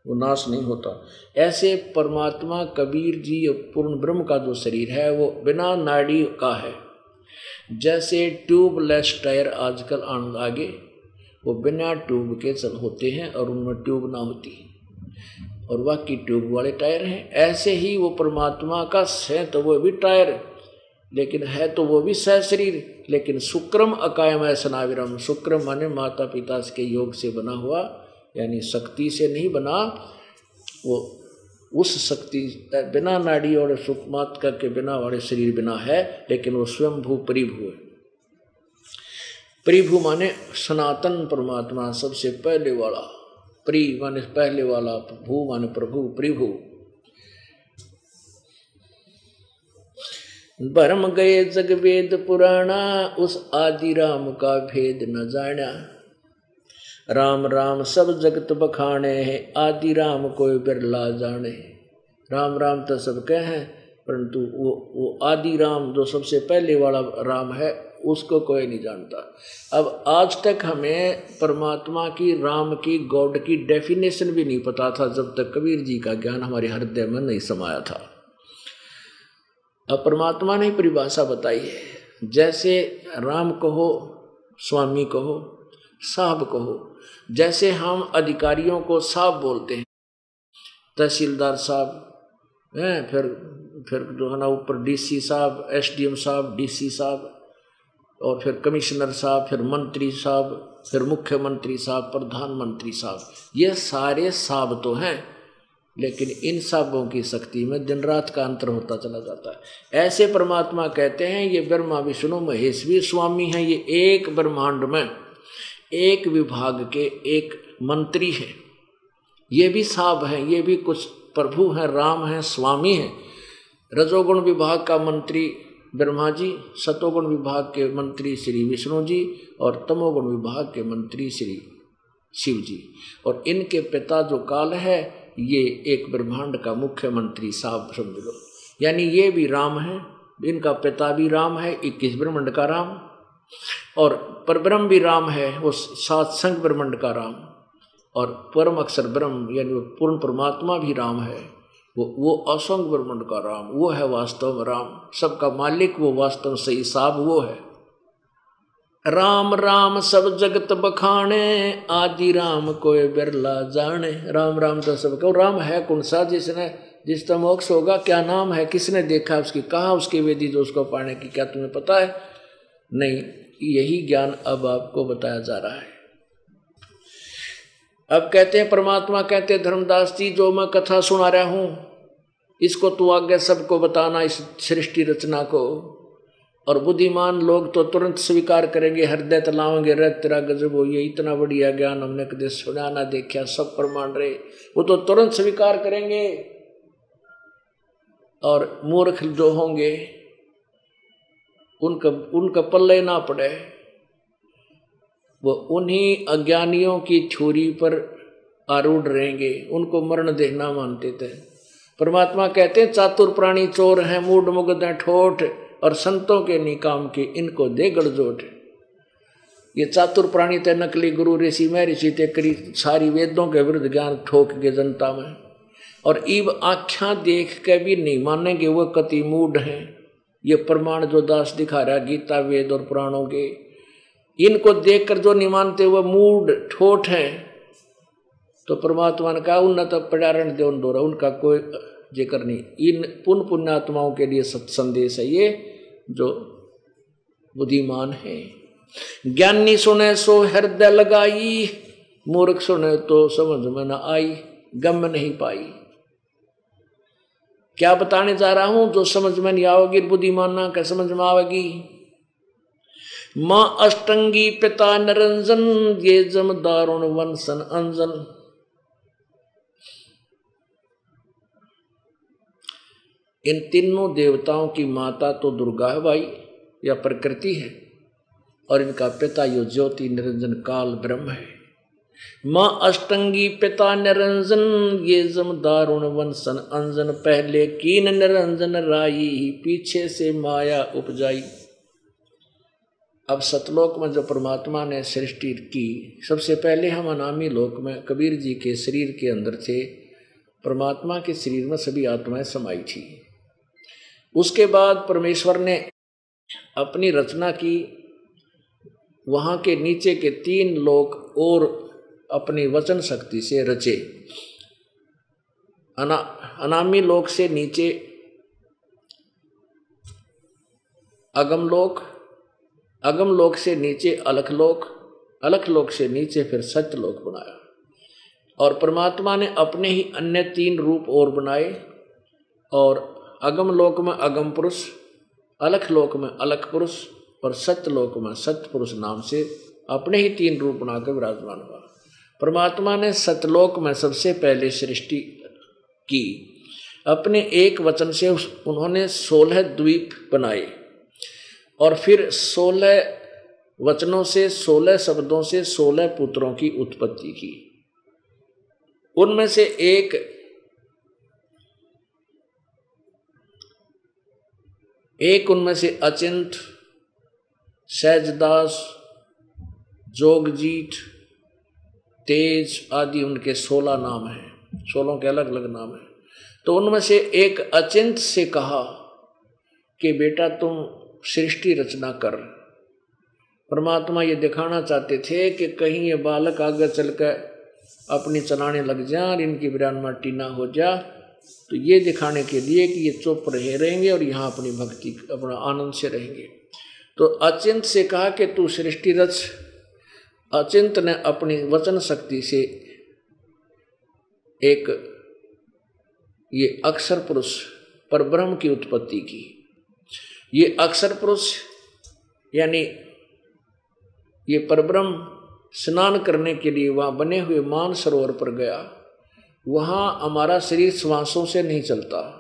वो नाश नहीं होता। ऐसे परमात्मा कबीर जी पूर्ण ब्रह्म का जो शरीर है, वो बिना नाड़ी का है। जैसे ट्यूबलेस टायर आजकल आने, आगे, वो बिना ट्यूब के चल होते हैं और उनमें ट्यूब ना होती। और बाकी ट्यूब वाले टायर हैं। ऐसे ही वो परमात्मा का है तो वो भी टायर, लेकिन है तो वो भी सह शरीर। लेकिन शुक्रम अकायम है सनाविरम। शुक्रम माने माता पिता के योग से बना हुआ, यानी शक्ति से नहीं बना, वो उस शक्ति, बिना नाड़ी और सुखमात्रा के बिना वाले शरीर बिना है, लेकिन वो स्वयं भू परिभू है। परिभू माने सनातन परमात्मा सबसे पहले वाला। प्री माने पहले वाला भू माने प्रभु प्रभु। भरम गए जग वेद पुराणा, उस आदि राम का भेद न जाना। राम राम, सब जगत बखाने हैं, आदि राम कोई बिरला जाने। राम राम तो सब कह हैं, परंतु वो वो आदि राम जो सबसे पहले वाला राम है उसको कोई नहीं जानता। अब आज तक हमें परमात्मा की, राम की, गॉड की डेफिनेशन भी नहीं पता था, जब तक कबीर जी का ज्ञान हमारे हृदय में नहीं समाया था। अब परमात्मा ने परिभाषा बताई है, जैसे राम कहो, स्वामी कहो, साहब कहो, जैसे हम अधिकारियों को साहब बोलते हैं, तहसीलदार साहब, हैं, फिर फिर जो है ना, ऊपर डीसी साहब एसडीएम साहब डीसी साहब और फिर कमिश्नर साहब, फिर मंत्री साहब, फिर मुख्यमंत्री साहब, प्रधानमंत्री साहब, ये सारे साहब तो हैं, लेकिन इन साहबों की शक्ति में दिन रात का अंतर होता चला जाता है। ऐसे परमात्मा कहते हैं, ये ब्रह्मा, विष्णु, महेश भी स्वामी हैं, ये एक ब्रह्मांड में, एक विभाग के एक मंत्री हैं। ये भी साहब हैं, ये भी कुछ प्रभु हैं, राम हैं, स्वामी हैं। रजोगुण विभाग का मंत्री ब्रह्मा जी, सतोगुण विभाग के मंत्री श्री विष्णु जी और तमोगुण विभाग के मंत्री श्री शिव जी। और इनके पिता जो काल है, ये एक ब्रह्मांड का मुख्यमंत्री साहब समझ लो यानी ये भी राम है, इनका पिता भी राम है, इक्कीस ब्रह्मांड का राम। और परब्रह्म भी राम है, वो सात संग ब्रह्मंड का राम। और परम अक्षर ब्रह्म, यानी पूर्ण परमात्मा भी राम है। वो वो असंग ब्रह्मंड का राम, वो है वास्तव में राम। सबका मालिक वो वास्तव सही साहब वो है। राम राम, सब जगत बखाने, आदि राम कोई बिरला जाने। राम राम तो सब कहो राम है कौन सा जिसने, जिस मोक्ष होगा, क्या नाम है, किसने देखा उसकी, कहा उसकी वेदी जो उसको पाने की, क्या तुम्हें पता है? नहीं, यही ज्ञान अब आपको बताया जा रहा है। अब कहते हैं, परमात्मा कहते हैं, धर्मदास जी, जो मैं कथा सुना रहा हूँ, इसको तू आगे सबको बताना, इस सृष्टि रचना को। और बुद्धिमान लोग तो तुरंत स्वीकार करेंगे, हृदय तलाओगे रे तेरा गजब हो, ये इतना बढ़िया ज्ञान हमने कदे सुना ना देखा, सब प्रमाण रहे। वो तो तुरंत स्वीकार करेंगे। और मूर्ख जो होंगे, उनका उनका पल्ले ना पड़े। वो उन्हीं अज्ञानियों की छुरी पर आरूढ़ रहेंगे, उनको मरण देना मानते थे। परमात्मा कहते हैं, चातुर प्राणी चोर हैं मूड मुगद हैं, ठोठ, और संतों के निकाम के इनको दे गड़जोट ये चातुर प्राणी थे, नकली गुरु, ऋषि में ऋषि ते करी सारी वेदों के विरुद्ध ज्ञान ठोक के जनता में। और इब आख्या देख के भी नहीं मानेंगे, वो कति मूड हैं। ये प्रमाण जो दास दिखा रहा गीता, वेद और पुराणों के इनको देखकर जो निमानते हुए मूड ठोठ है। तो परमात्मा ने कहा उन्नत पर्यावरण देवन दो उनका कोई ज़िक्र नहीं। इन पुण्य पुण्यात्माओं के लिए सत संदेश है ये, जो बुद्धिमान है। ज्ञानी सुने सो हृदय लगाई, मूर्ख सुने तो समझ में न आई, गम नहीं पाई। क्या बताने जा रहा हूँ, जो समझ में नहीं आओगी, बुद्धिमाना क्या समझ में आवेगी? माँ अष्टंगी पिता निरंजन, ये जम दारुण वंशन अंजन। इन तीनों देवताओं की माता तो दुर्गा भाई, या प्रकृति है, और इनका पिता यो ज्योति निरंजन काल ब्रह्म है। माँ अष्टंगी पिता निरंजन, ये जम दारुण वंशन अंजन, पहले कीन निरंजन राई पीछे से माया उपजाई। अब सतलोक में जो परमात्मा ने सृष्टि की, सबसे पहले हम अनामी लोक में कबीर जी के शरीर के अंदर थे। परमात्मा के शरीर में सभी आत्माएँ समाई थी। उसके बाद परमेश्वर ने अपनी रचना की। वहाँ के नीचे के तीन लोक और अपनी वचन शक्ति से रचे। अना, अनामी लोक से नीचे अगम लोक अगम लोक से नीचे अलख लोक अलख लोक से नीचे फिर सत्य लोक बनाया। और परमात्मा ने अपने ही अन्य तीन रूप और बनाए। और अगम लोक में अगम पुरुष, अलख लोक में अलख पुरुष, और सत्य लोक में सत्य पुरुष नाम से अपने ही तीन रूप बनाकर विराजमान हुआ। परमात्मा ने सतलोक में सबसे पहले सृष्टि की। अपने एक वचन से उन्होंने सोलह द्वीप बनाए। और फिर सोलह वचनों से, सोलह शब्दों से, सोलह पुत्रों की उत्पत्ति की। उनमें से एक एक उनमें से अचिंत सहजदास जोगजीत, तेज आदि उनके सोलह नाम हैं। सोलों के अलग अलग नाम हैं। तो उनमें से एक अचिंत से कहा कि, बेटा, तुम सृष्टि रचना कर। परमात्मा ये दिखाना चाहते थे कि कहीं ये बालक आगे चलकर अपनी चलाने लग जा और इनकी विरान माटी ना हो जा तो ये दिखाने के लिए कि ये चुप रहे रहेंगे और यहाँ अपनी भक्ति, अपना आनंद से रहेंगे। तो अचिंत से कहा कि तू सृष्टि रच। अचिंत ने अपनी वचन शक्ति से एक ये अक्षर पुरुष पर ब्रह्म की उत्पत्ति की। ये अक्षर पुरुष, यानी ये परब्रह्म स्नान करने के लिए वहाँ बने हुए मान सरोवर पर गया। वहाँ हमारा शरीर श्वासों से नहीं चलता।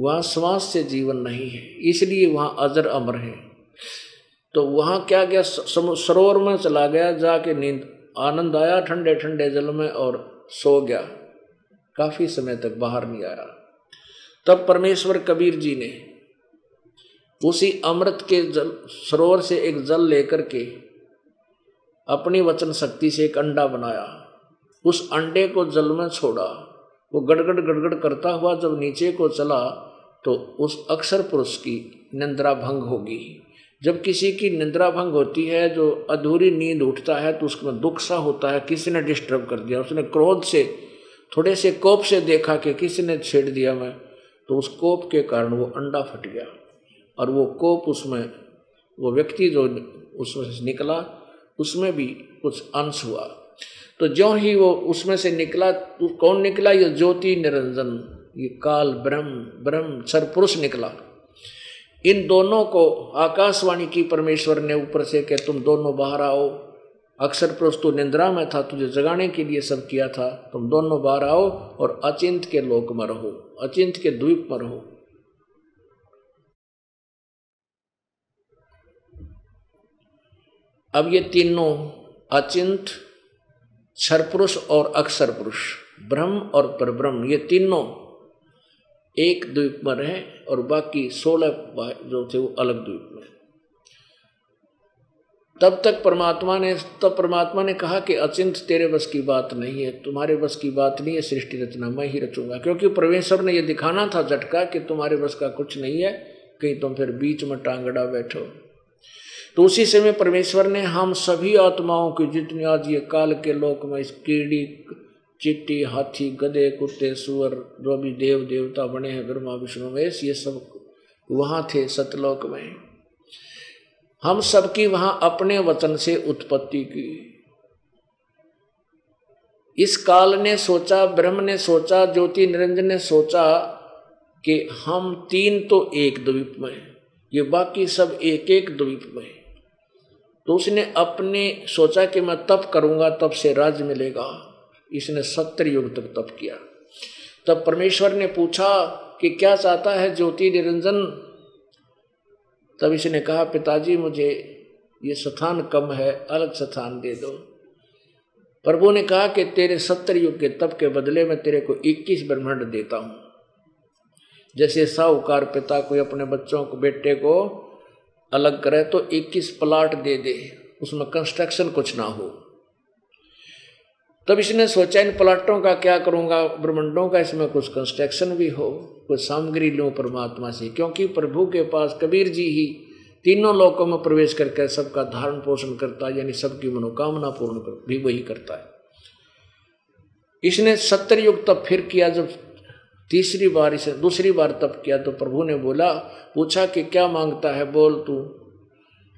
वहाँ श्वास से जीवन नहीं है, इसलिए वहाँ अजर अमर है। तो वहाँ क्या गया? सरोवर में चला गया, जाके नींद, आनंद आया ठंडे ठंडे जल में और सो गया। काफ़ी समय तक बाहर नहीं आया। तब परमेश्वर कबीर जी ने उसी अमृत के जल, सरोवर से एक जल लेकर के अपनी वचन शक्ति से एक अंडा बनाया। उस अंडे को जल में छोड़ा। वो गड़गड़ गड़गड़ करता हुआ जब नीचे को चला तो उस अक्षर पुरुष की निंद्रा भंग होगी। जब किसी की निंद्रा भंग होती है, जो अधूरी नींद उठता है तो उसमें दुख सा होता है। किसी ने डिस्टर्ब कर दिया। उसने क्रोध से, थोड़े से कोप से देखा कि किसी ने छेड़ दिया मैं तो उस कोप के कारण वो अंडा फट गया। और वो कोप उसमें, वो व्यक्ति जो उसमें से निकला, उसमें भी कुछ अंश हुआ। तो जो ही वो उसमें से निकला तो कौन निकला? ये ज्योति निरंजन, ये काल ब्रह्म ब्रह्म सर पुरुष निकला। इन दोनों को आकाशवाणी की परमेश्वर ने ऊपर से कि तुम दोनों बाहर आओ। अक्सर पुरुष तो निंद्रा में था, तुझे जगाने के लिए सब किया था। तुम दोनों बाहर आओ और अचिंत के लोक में रहो, अचिंत के द्वीप में रहो। अब ये तीनों अचिंत क्षर पुरुष और अक्षर पुरुष ब्रह्म और परब्रह्म, ये तीनों एक द्वीप में रहे और बाकी सोलह जो थे वो अलग द्वीप में तब तक परमात्मा ने, तब परमात्मा ने कहा कि अचिंत तेरे बस की बात नहीं है, तुम्हारे बस की बात नहीं है, सृष्टि रचना मैं ही रचूँगा। क्योंकि परमेश्वर ने यह दिखाना था झटका कि तुम्हारे बस का कुछ नहीं है, कहीं तुम फिर बीच में टांगड़ा बैठो। तो उसी समय परमेश्वर ने हम सभी आत्माओं की जितनी आज ये काल के लोक में इस कीड़ी, चिट्टी, हाथी, गधे, कुत्ते, सुअर जो भी देव, देवता, बने हैं, ब्रह्मा, विष्णु, महेश, ये सब वहाँ थे सतलोक में। हम सबकी वहाँ अपने वचन से उत्पत्ति की। इस काल ने सोचा, ब्रह्म ने सोचा, ज्योति निरंजन ने सोचा कि हम तीन तो एक द्वीप में ये बाकी सब एक एक द्वीप में तो उसने अपने सोचा कि मैं तप करूँगा, तब से राज मिलेगा। इसने सत्तर युग तक तप किया। तब परमेश्वर ने पूछा कि क्या चाहता है ज्योति निरंजन? तब इसने कहा, पिताजी, मुझे ये स्थान कम है, अलग स्थान दे दो। प्रभु ने कहा कि तेरे सत्तर युग के तप के बदले में तेरे को इक्कीस ब्रह्मांड देता हूँ। जैसे साहूकार पिता कोई अपने बच्चों को, बेटे को अलग करे तो इक्कीस प्लाट दे दे, उसमें कंस्ट्रक्शन कुछ ना हो। तब इसने सोचा, इन प्लाटों का क्या करूँगा, ब्रह्मंडों का इसमें कुछ कंस्ट्रक्शन भी हो, कुछ सामग्री लूँ परमात्मा से, क्योंकि प्रभु के पास कबीर जी ही तीनों लोकों में प्रवेश करके सबका धारण पोषण करता है, यानी सबकी मनोकामना पूर्ण कर, भी वही करता है। इसने सत्तर युग तब फिर किया, जब तीसरी बार इसे, दूसरी बार तप किया तो प्रभु ने बोला, पूछा कि क्या माँगता है, बोल तू,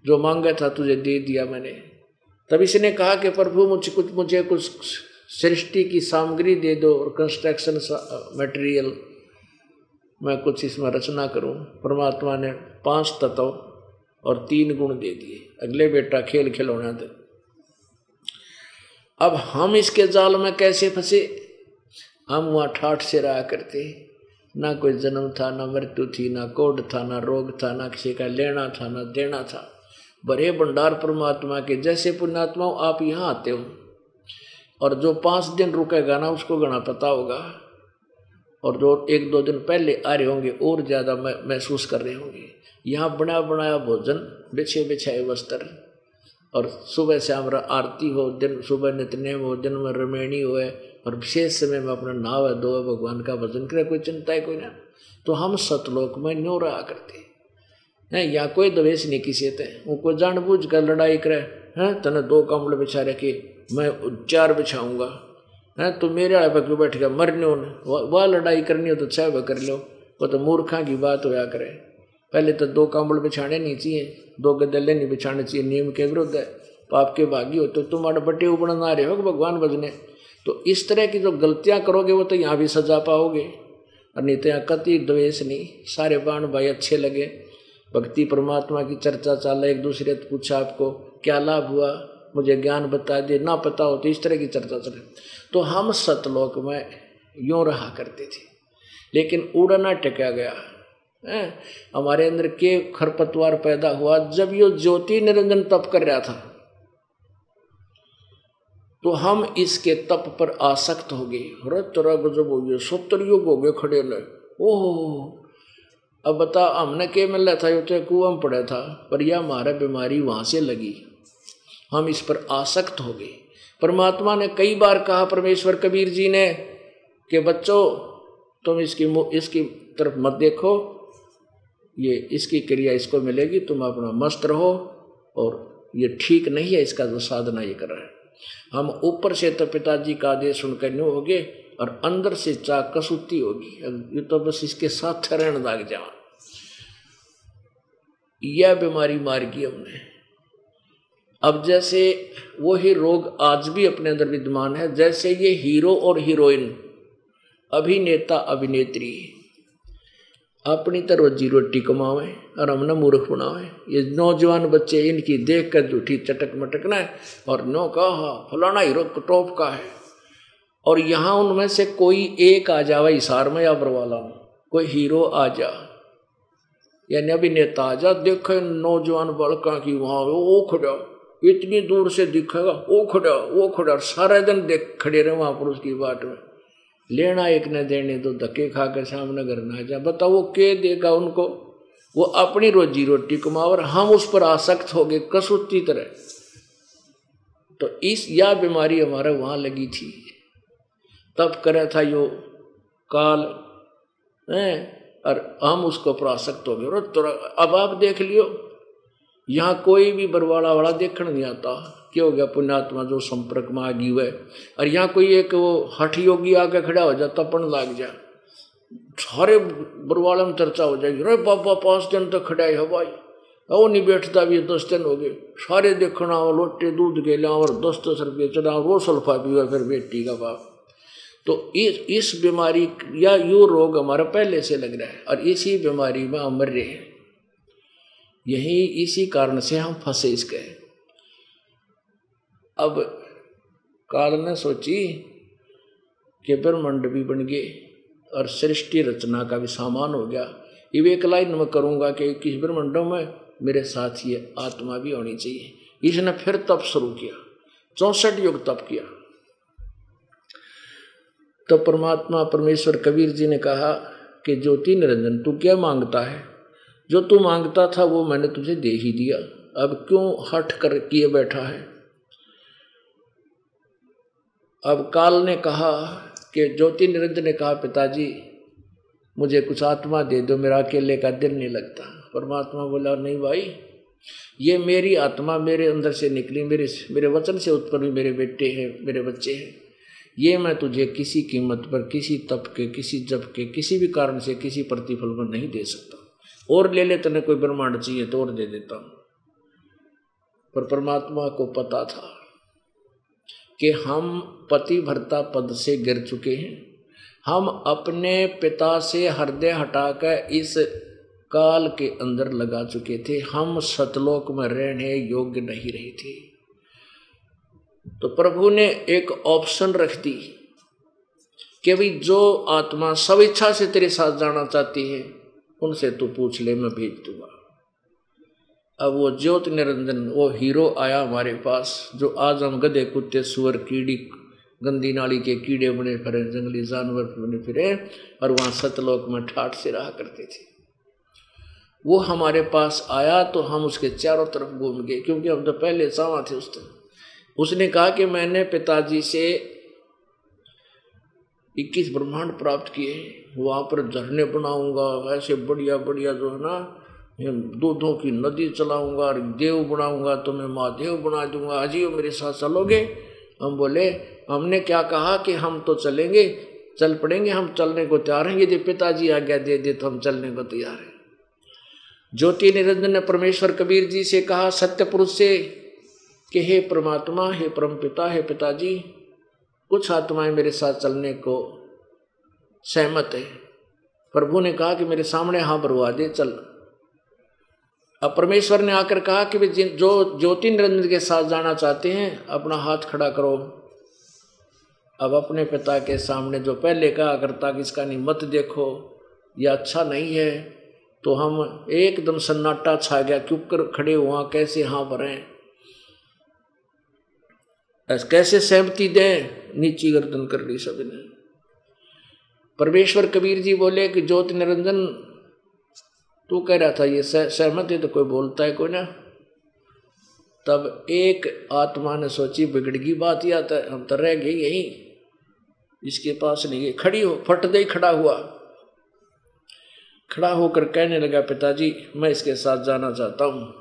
जो मांगा था तुझे दे दिया मैंने। तब इसने कहा कि प्रभु, मुझे कुछ मुझे कुछ सृष्टि की सामग्री दे दो और कंस्ट्रक्शन मटेरियल मैं कुछ इसमें रचना करूँ। परमात्मा ने पाँच तत्व और तीन गुण दे दिए। अगले बेटा खेल खिलौना दे। अब हम इसके जाल में कैसे फंसे? हम वहाँ ठाठ से रहा करते ना कोई जन्म था, ना मृत्यु थी, ना कोड था, ना रोग था, ना किसी का लेना था, ना देना था। बड़े भंडार परमात्मा के जैसे पुण्यात्मा आप यहाँ आते हो। और जो पाँच दिन रुकेगा ना, उसको गणा पता होगा। और जो एक दो दिन पहले आ रहे होंगे, और ज़्यादा महसूस कर रहे होंगे। यहाँ बना बनाया भोजन बिछे बिछाए वस्त्र। और सुबह शाम आरती हो, दिन सुबह नितने हो, दिन में रमेणी हो और विशेष समय में अपना नाव है दो है भगवान का भजन करे, कोई चिंता है कोई ना। तो हम सतलोक में न्यो रहा करते हैं। या कोई द्वेष नहीं किसी थे कोई जानबूझ कर लड़ाई करे, हैं, तने दो कमल बिछा रखे मैं चार बिछाऊँगा। है तो मेरे आए पर क्यों बैठ गया मरने वह लड़ाई करनी हो तो छह वह कर लो, वो तो मूर्खा की बात होया करे। पहले तो दो कंबल बिछाने नहीं चाहिए, दो गदले नहीं बिछाने चाहिए। नियम के विरुद्ध है। पाप के भागी हो तो तुम बटे उबड़ ना रहे हो भगवान बजने? तो इस तरह की जो गलतियाँ करोगे, वो तो यहाँ भी सजा पाओगे। और नहीं तो कति द्वेष नहीं। सारे बाण भाई अच्छे लगे। भक्ति परमात्मा की चर्चा चाल एक दूसरे तो पूछा आपको, क्या लाभ हुआ? मुझे ज्ञान बता दे, ना पता हो तो इस तरह की चर्चा चले तो हम सतलोक में यूँ रहा करते थे। लेकिन उड़ना टिका गया। हमारे अंदर के खरपतवार पैदा हुआ जब यो ज्योति निरंजन तप कर रहा था। तो हम इसके तप पर आसक्त हो गए। गजब हो गए सत्तर युग हो गए खड़े ने ओह। अब बता, हमने के मिल था? यो तो कुआँ पड़ा था, पर यह हमारा बीमारी वहाँ से लगी। हम इस पर आसक्त हो गए। परमात्मा ने कई बार कहा, परमेश्वर कबीर जी ने, कि बच्चों, तुम इसकी इसकी तरफ़ मत देखो ये इसकी क्रिया इसको मिलेगी, तुम अपना मस्त रहो और ये ठीक नहीं है, इसका जो साधना ये कर रहा है। हम ऊपर से तो पिताजी का आदेश सुनकर न्यू हो गए और अंदर से चा कसूती होगी ये तो बस इसके साथ रहने लग जा यह बीमारी मार की हमने। अब जैसे वो ही रोग आज भी अपने अंदर विद्यमान है, जैसे ये हीरो और हीरोइन, अभिनेता, अभिनेत्री। अपनी तो रोजी रोटी कमावे और हमने मूर्ख बनावे। ये नौजवान बच्चे इनकी देख कर झूठी चटक मटकना है और नो कहा, फलाना हीरो टॉप का है। और यहाँ उनमें से कोई एक आ जावे, इशार में या बरवाला में। कोई हीरो आ जा। यानी अभिनेता आ जा, देखे नौजवान बड़का की वहाँ वो खड़ा इतनी दूर से दिखेगा वो खड़ा वो खड़ा सारा दिन देख खड़े रहे वहाँ पर उसकी बाट में। लेना एक न देने तो धक्के खा के सामने घर ना जा। बताओ वो के देगा उनको? वो अपनी रोजी रोटी कमाओ और हम उस पर आसक्त हो गए, कसूती तरह। तो इस या बीमारी हमारे वहाँ लगी थी। तब करे था यो काल, है? और हम उसको प्रासक्त हो गए। तो अब आप देख लियो, यहाँ कोई भी बरवाड़ा वाला देखने नहीं आता। क्या हो गया, पुण्यात्मा जो संपर्क में आ गई हुआ और यहाँ कोई एक वो हठ योगी आके खड़ा हो जाता, तपन लाग जा सारे बरवाड़ा में चर्चा हो जाएगी। अरे पापा, पाँच दिन तक खड़ा है भाई वो नहीं बैठता भी, दस दिन हो गए। सारे देखना, वो लोटे दूध के लिया और दस दस रुपये चढ़ा, वो सल्फा पीवा, फिर बेटी का बाप। तो इस इस बीमारी या यो रोग हमारा पहले से लग रहा है, और इसी बीमारी में हम मर रहे हैं। यही इसी कारण से हम फंसे इसके अब काल ने सोची कि ब्रह्मांड भी बन गए और सृष्टि रचना का भी सामान हो गया। ये एक लाइन में करूँगा कि किस ब्रह्मांडों में मेरे साथ ये आत्मा भी होनी चाहिए। इसने फिर तप शुरू किया, चौसठ युग तप किया। तो परमात्मा परमेश्वर कबीर जी ने कहा कि ज्योति निरंजन, तू क्या माँगता है? जो तू माँगता था वो मैंने तुझे दे ही दिया। अब क्यों हट कर किए बैठा है? अब काल ने कहा कि ज्योति निरंजन ने कहा, पिताजी, मुझे कुछ आत्मा दे दो, मेरा अकेले का दिल नहीं लगता। परमात्मा बोला, नहीं भाई, ये मेरी आत्मा मेरे अंदर से निकली, मेरे मेरे वचन से उत्पन्न मेरे बेटे हैं, मेरे बच्चे हैं। ये मैं तुझे किसी कीमत पर, किसी तप के, किसी जप के, किसी भी कारण से, किसी प्रतिफल पर नहीं दे सकता। और ले ले, तने कोई ब्रह्मांड चाहिए तो और दे देता हूँ। पर परमात्मा को पता था कि हम पति भरता पद से गिर चुके हैं। हम अपने पिता से हृदय हटाकर इस काल के अंदर लगा चुके थे। हम सतलोक में रहने योग्य नहीं रहे थे। तो प्रभु ने एक ऑप्शन रख दी कि भाई जो आत्मा सब इच्छा से तेरे साथ जाना चाहती है, उनसे तू पूछ ले, मैं भेज दूँगा। अब वो ज्योत निरंजन, वो हीरो आया हमारे पास, जो आज हम गधे, कुत्ते, सुअर, कीड़ी, गंदी नाली के कीड़े बने फिरे, जंगली जानवर बने फिरे, और वहाँ सतलोक में ठाठ से रहा करते थे। वो हमारे पास आया तो हम उसके चारों तरफ़ घूम गए, क्योंकि हम तो पहले सावा थे उस दिन। उसने कहा कि मैंने पिताजी से इक्कीस ब्रह्मांड प्राप्त किए वहाँ पर झरने बनाऊँगा वैसे बढ़िया बढ़िया जो है ना दूधों की नदी चलाऊँगा और देव बनाऊँगा तो मैं महादेव बना दूँगा। अजीब मेरे साथ चलोगे? हम बोले, हमने क्या कहा कि हम तो चलेंगे, चल पड़ेंगे, हम चलने को तैयार हैं। यदि पिताजी आज्ञा दे दे तो हम चलने को तैयार हैं। ज्योति निरंजन ने परमेश्वर कबीर जी से कहा सत्य पुरुष से कि हे परमात्मा, हे परम पिता, हे पिताजी, कुछ आत्माएँ मेरे साथ चलने को सहमत है। प्रभु ने कहा कि मेरे सामने हाँ भरवा दे चल। अब परमेश्वर ने आकर कहा कि जिन जो ज्योति निरंजन के साथ जाना चाहते हैं, अपना हाथ खड़ा करो। अब अपने पिता के सामने जो पहले कहा करता कि इसका नहीं, मत देखो, यह अच्छा नहीं है तो हम एकदम सन्नाटा छा गया क्यों कर खड़े हुआ, कैसे हाँ? भरें कैसे सहमति दें? नीची गर्दन कर ली सबने। परमेश्वर कबीर जी बोले कि ज्योति निरंजन तू कह रहा था, ये सहमत है तो कोई बोलता है, कोई ना? तब एक आत्मा ने सोची, बिगड़गी बात या तो हम तो रह गए यहीं। इसके पास नहीं गए, खड़ी हो, फट गई खड़ा हुआ। खड़ा होकर कहने लगा, पिताजी, मैं इसके साथ जाना चाहता हूँ।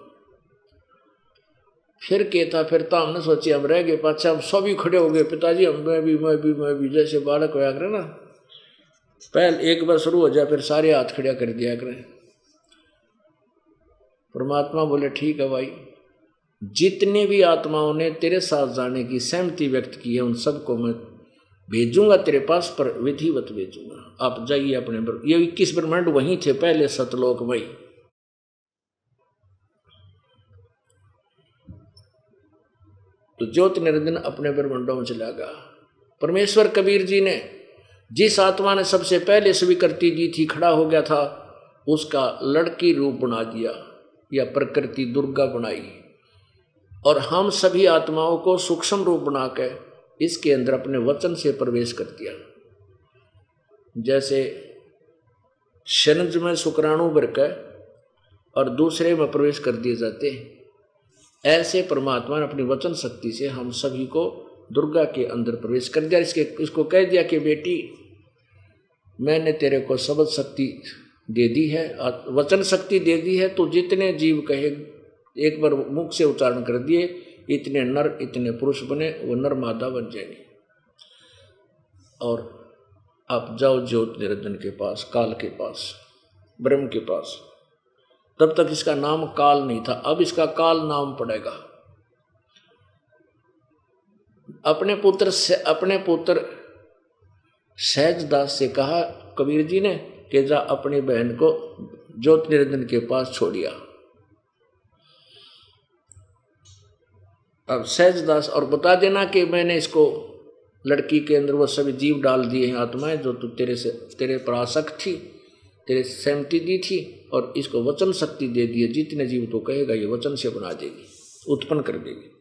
फिर कहता, फिर तो हमने सोची, हम रह गए पाचा हम सभी खड़े हो गए। पिताजी, हम मैं भी मैं भी मैं भी, जैसे बालक होया करे ना। पहले एक बार शुरू हो जाए, फिर सारे हाथ खड़ा कर दिया करें। परमात्मा बोले, ठीक है भाई, जितने भी आत्माओं ने तेरे साथ जाने की सहमति व्यक्त की है, उन सबको मैं भेजूँगा तेरे पास, पर विधिवत भेजूँगा। आप जाइए अपने ये इक्कीस ब्रह्मांड वहीं थे, पहले सतलोक वही। तो ज्योति निरंजन अपने ब्रह्मंडों में चला गया। परमेश्वर कबीर जी ने जिस आत्मा ने सबसे पहले स्वीकृति दी थी, खड़ा हो गया था, उसका लड़की रूप बना दिया। या प्रकृति दुर्गा बनाई। और हम सभी आत्माओं को सूक्ष्म रूप बनाकर इसके अंदर अपने वचन से प्रवेश कर दिया। जैसे शनज में शुक्राणु भरकर और दूसरे में प्रवेश कर दिए जाते हैं। ऐसे परमात्मा ने अपनी वचन शक्ति से हम सभी को दुर्गा के अंदर प्रवेश कर दिया। इसके इसको कह दिया कि बेटी, मैंने तेरे को शब्द शक्ति दे दी है वचन शक्ति दे दी है तो जितने जीव कहे, एक बार मुख से उच्चारण कर दिए, इतने नर, इतने पुरुष बने, वो नर मादा बन जाएँगे। और आप जाओ ज्योत निरंजन के पास, काल के पास, ब्रह्म के पास। तब तक इसका नाम काल नहीं था, अब इसका काल नाम पड़ेगा। अपने पुत्र से, अपने पुत्र सहजदास से कहा, कबीर जी ने कि अपनी बहन को ज्योति निरंजन के पास छोड़िया। अब सहजदास और बता देना कि मैंने इसको लड़की के अंदर वो सभी जीव डाल दिए हैं आत्माएँ जो तू तेरे से, तेरे पर आसक्त थी, तेरे सहमति दी थी और इसको वचन शक्ति दे दी है जितने जीव तो कहेगा, ये वचन से बना देगी, उत्पन्न कर देगी।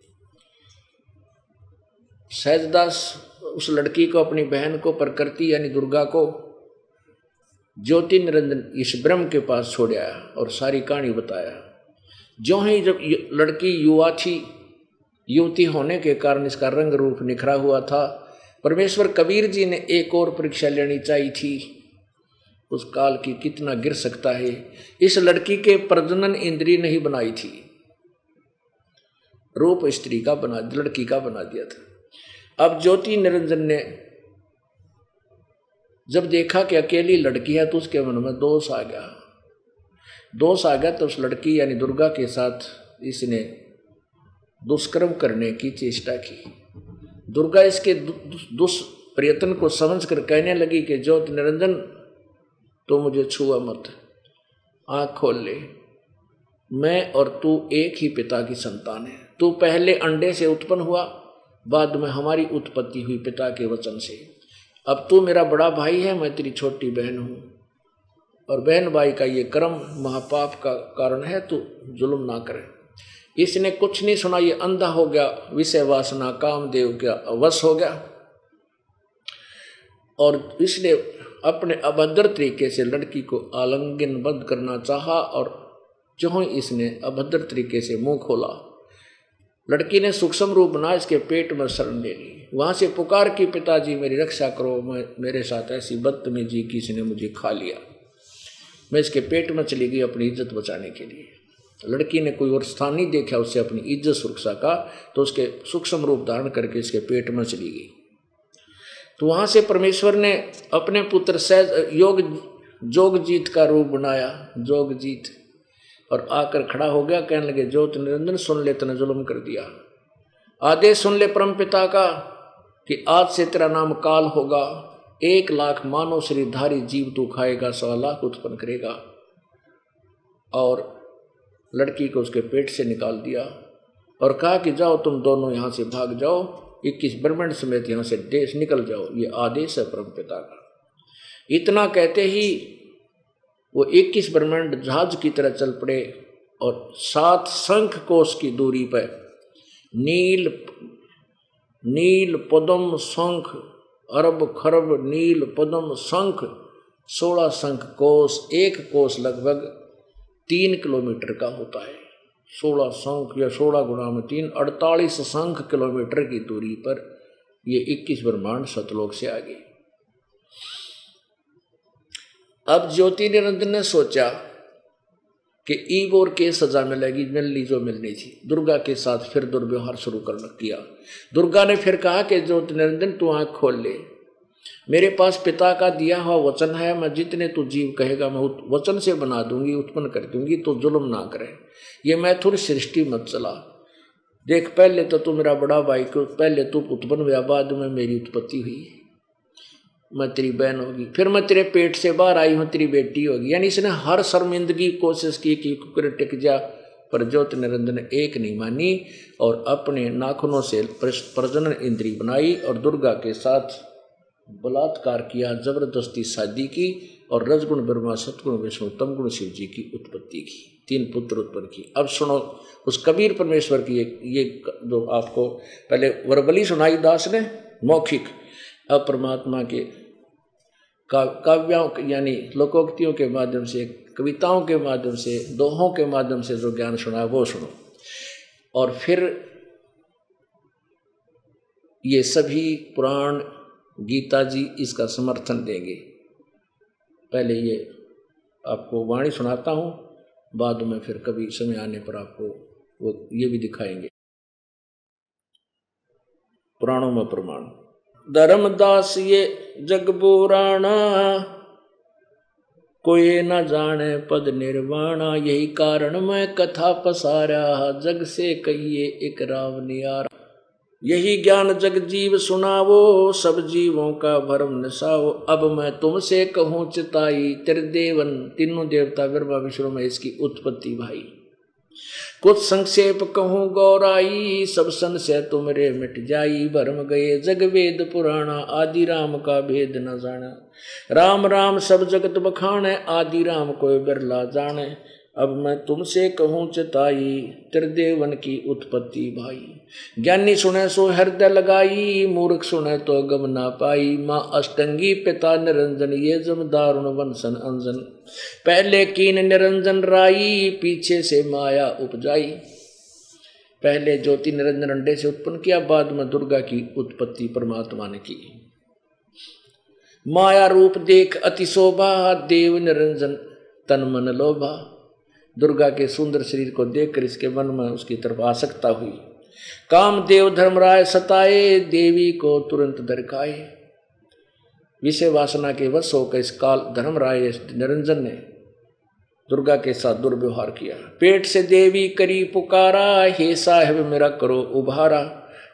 सहजदास उस लड़की को, अपनी बहन को, प्रकृति यानी दुर्गा को ज्योति निरंजन इस ब्रह्म के पास छोड़ाया और सारी कहानी बताया। जो ही जब लड़की युवा थी, युवती होने के कारण इसका रंग रूप निखरा हुआ था, परमेश्वर कबीर जी ने एक और परीक्षा लेनी चाहिए थी। उस काल की कितना गिर सकता है, इस लड़की के प्रजनन इंद्री नहीं बनाई थी। रूप स्त्री का बना, लड़की का बना दिया था। अब ज्योति निरंजन ने जब देखा कि अकेली लड़की है तो उसके मन में दोष आ गया दोष आ गया तो उस लड़की यानी दुर्गा के साथ इसने दुष्कर्म करने की चेष्टा की। दुर्गा इसके दुष्प्रयत्न को समझ कर कहने लगी कि, ज्योति निरंजन तो मुझे छुआ मत। आँख खोल ले। मैं और तू एक ही पिता की संतान है। तू पहले अंडे से उत्पन्न हुआ, बाद में हमारी उत्पत्ति हुई पिता के वचन से। अब तू मेरा बड़ा भाई है, मैं तेरी छोटी बहन हूँ। और बहन भाई का ये कर्म महापाप का कारण है, तू जुल्म ना करे। इसने कुछ नहीं सुना, ये अंधा हो गया, विषय वासना, कामदेव का वश हो गया। और इसने अपने अभद्र तरीके से लड़की को आलंगनबद्ध करना चाहा, और जो इसने अभद्र तरीके से मुँह खोला। लड़की ने सूक्ष्म रूप बना इसके पेट में शरण ले ली। वहाँ से पुकार की, पिताजी, मेरी रक्षा करो, मैं, मेरे साथ ऐसी बदतमीजी की इसने मुझे खा लिया। मैं इसके पेट में चली गई अपनी इज़्ज़त बचाने के लिए। लड़की ने कोई और स्थान नहीं देखा, उससे अपनी इज़्ज़त सुरक्षा का तो उसके सूक्ष्म रूप धारण करके इसके पेट में चली गई। तो वहाँ से परमेश्वर ने अपने पुत्र सहज योग जोग जीत का रूप बनाया। जोग जीत और आकर खड़ा हो गया, कहने लगे ज्योत निरंजन सुन ले, तने जुल्म कर दिया। आदेश सुन ले परम पिता का, कि आज से तेरा नाम काल होगा। एक लाख मानव शरीरधारी जीव तू खाएगा सवा लाख उत्पन्न करेगा। और लड़की को उसके पेट से निकाल दिया और कहा कि, जाओ तुम दोनों यहाँ से भाग जाओ। इक्कीस ब्रह्मंड समेत यहाँ से देश निकल जाओ। ये आदेश है परम पिता का। इतना कहते ही वो इक्कीस ब्रह्मांड जहाज़ की तरह चल पड़े और सात शंख कोष की दूरी पर नील नील पदम शंख, अरब खरब नील पदम शंख, सोलह शंख कोष एक कोष लगभग तीन किलोमीटर का होता है। सोलह शंख या सोलह गुणा में तीन, अड़तालीस शंख किलोमीटर की दूरी पर ये इक्कीस ब्रह्मांड सतलोक से आगे। अब ज्योति निरंजन ने सोचा कि ईब और के सजा मिलेगी मिलनी जो मिलनी थी। दुर्गा के साथ फिर दुर्व्यवहार शुरू करना किया। दुर्गा ने फिर कहा कि, ज्योति निरंजन, तू आँख खोल ले। मेरे पास पिता का दिया हुआ वचन है, मैं जितने तू जीव कहेगा, मैं वचन से बना दूँगी, उत्पन्न कर दूँगी तो जुल्म ना करे। ये मैं थोड़ी सृष्टि मत चला। देख, पहले तो तू मेरा बड़ा भाई को पहले तू उत्पन्न बाद में मेरी उत्पत्ति हुई। मैं तेरी बहन होगी। फिर मैं तेरे पेट से बाहर आई हूँ, तेरी बेटी होगी। यानी इसने हर शर्मिंदगी कोशिश की कि कुकर टिक जा, पर ज्योति निरंजन एक नहीं मानी और अपने नाखूनों से प्रजनन इंद्री बनाई और दुर्गा के साथ बलात्कार किया, ज़बरदस्ती शादी की और रजगुण ब्रह्मा, सतगुण विष्णु तम गुण शिव जी की उत्पत्ति की। तीन पुत्र उत्पन्न की अब सुनो, उस कबीर परमेश्वर की एक ये जो आपको पहले वरबली सुनाई दास ने, मौखिक अब परमात्मा के काव्यों यानी लोकोक्तियों के माध्यम से, कविताओं के माध्यम से, दोहों के माध्यम से जो ज्ञान सुना वो सुनो। और फिर ये सभी पुराण गीता जी इसका समर्थन देंगे। पहले ये आपको वाणी सुनाता हूँ, बाद में फिर कभी समय आने पर आपको वो, ये भी दिखाएँगे। पुराणों में प्रमाण। धर्मदास ये जग पुराणा कोई न जाने पद निर्वाणा, यही कारण मैं कथा पसारा। जग से कहिए एक राव नियारा। यही ज्ञान जग जीव सुनावो, सब जीवों का भरम नसाओ अब मैं तुमसे कहूँ चिताई, त्रिदेवन, तीनों देवता ब्रह्मा विष्णु में इसकी उत्पत्ति भाई। कुछ संक्षेप कहूँ, गौराई, सब सन से तुमरे मिट जाई, भरम गए जग वेद पुराणा, आदि राम का भेद न जाना। राम राम सब जगत बखाण आदि राम कोई बिरला जाने। अब मैं तुमसे कहूँ चताई, त्रिदेवन की उत्पत्ति भाई। ज्ञानी सुने सो हृदय लगाई, मूर्ख सुने तो गम ना पाई। माँ अष्टंगी पिता निरंजन, ये जम दारुण वंशन अंजन। पहले कीन निरंजन राई, पीछे से माया उपजाई। पहले ज्योति निरंजन अंडे से उत्पन्न किया, बाद में दुर्गा की उत्पत्ति परमात्मा ने की। माया रूप देख अति शोभा, देव निरंजन तन मन लोभा। दुर्गा के सुंदर शरीर को देखकर इसके मन में उसकी तरफ़ आसक्ता हुई। काम देव धर्मराय सताए, देवी को तुरंत दरकाए। विषय वासना के वश होकर इस काल धर्मराय निरंजन ने दुर्गा के साथ दुर्व्यवहार किया। पेट से देवी करी पुकारा, हे साहेब मेरा करो उभारा।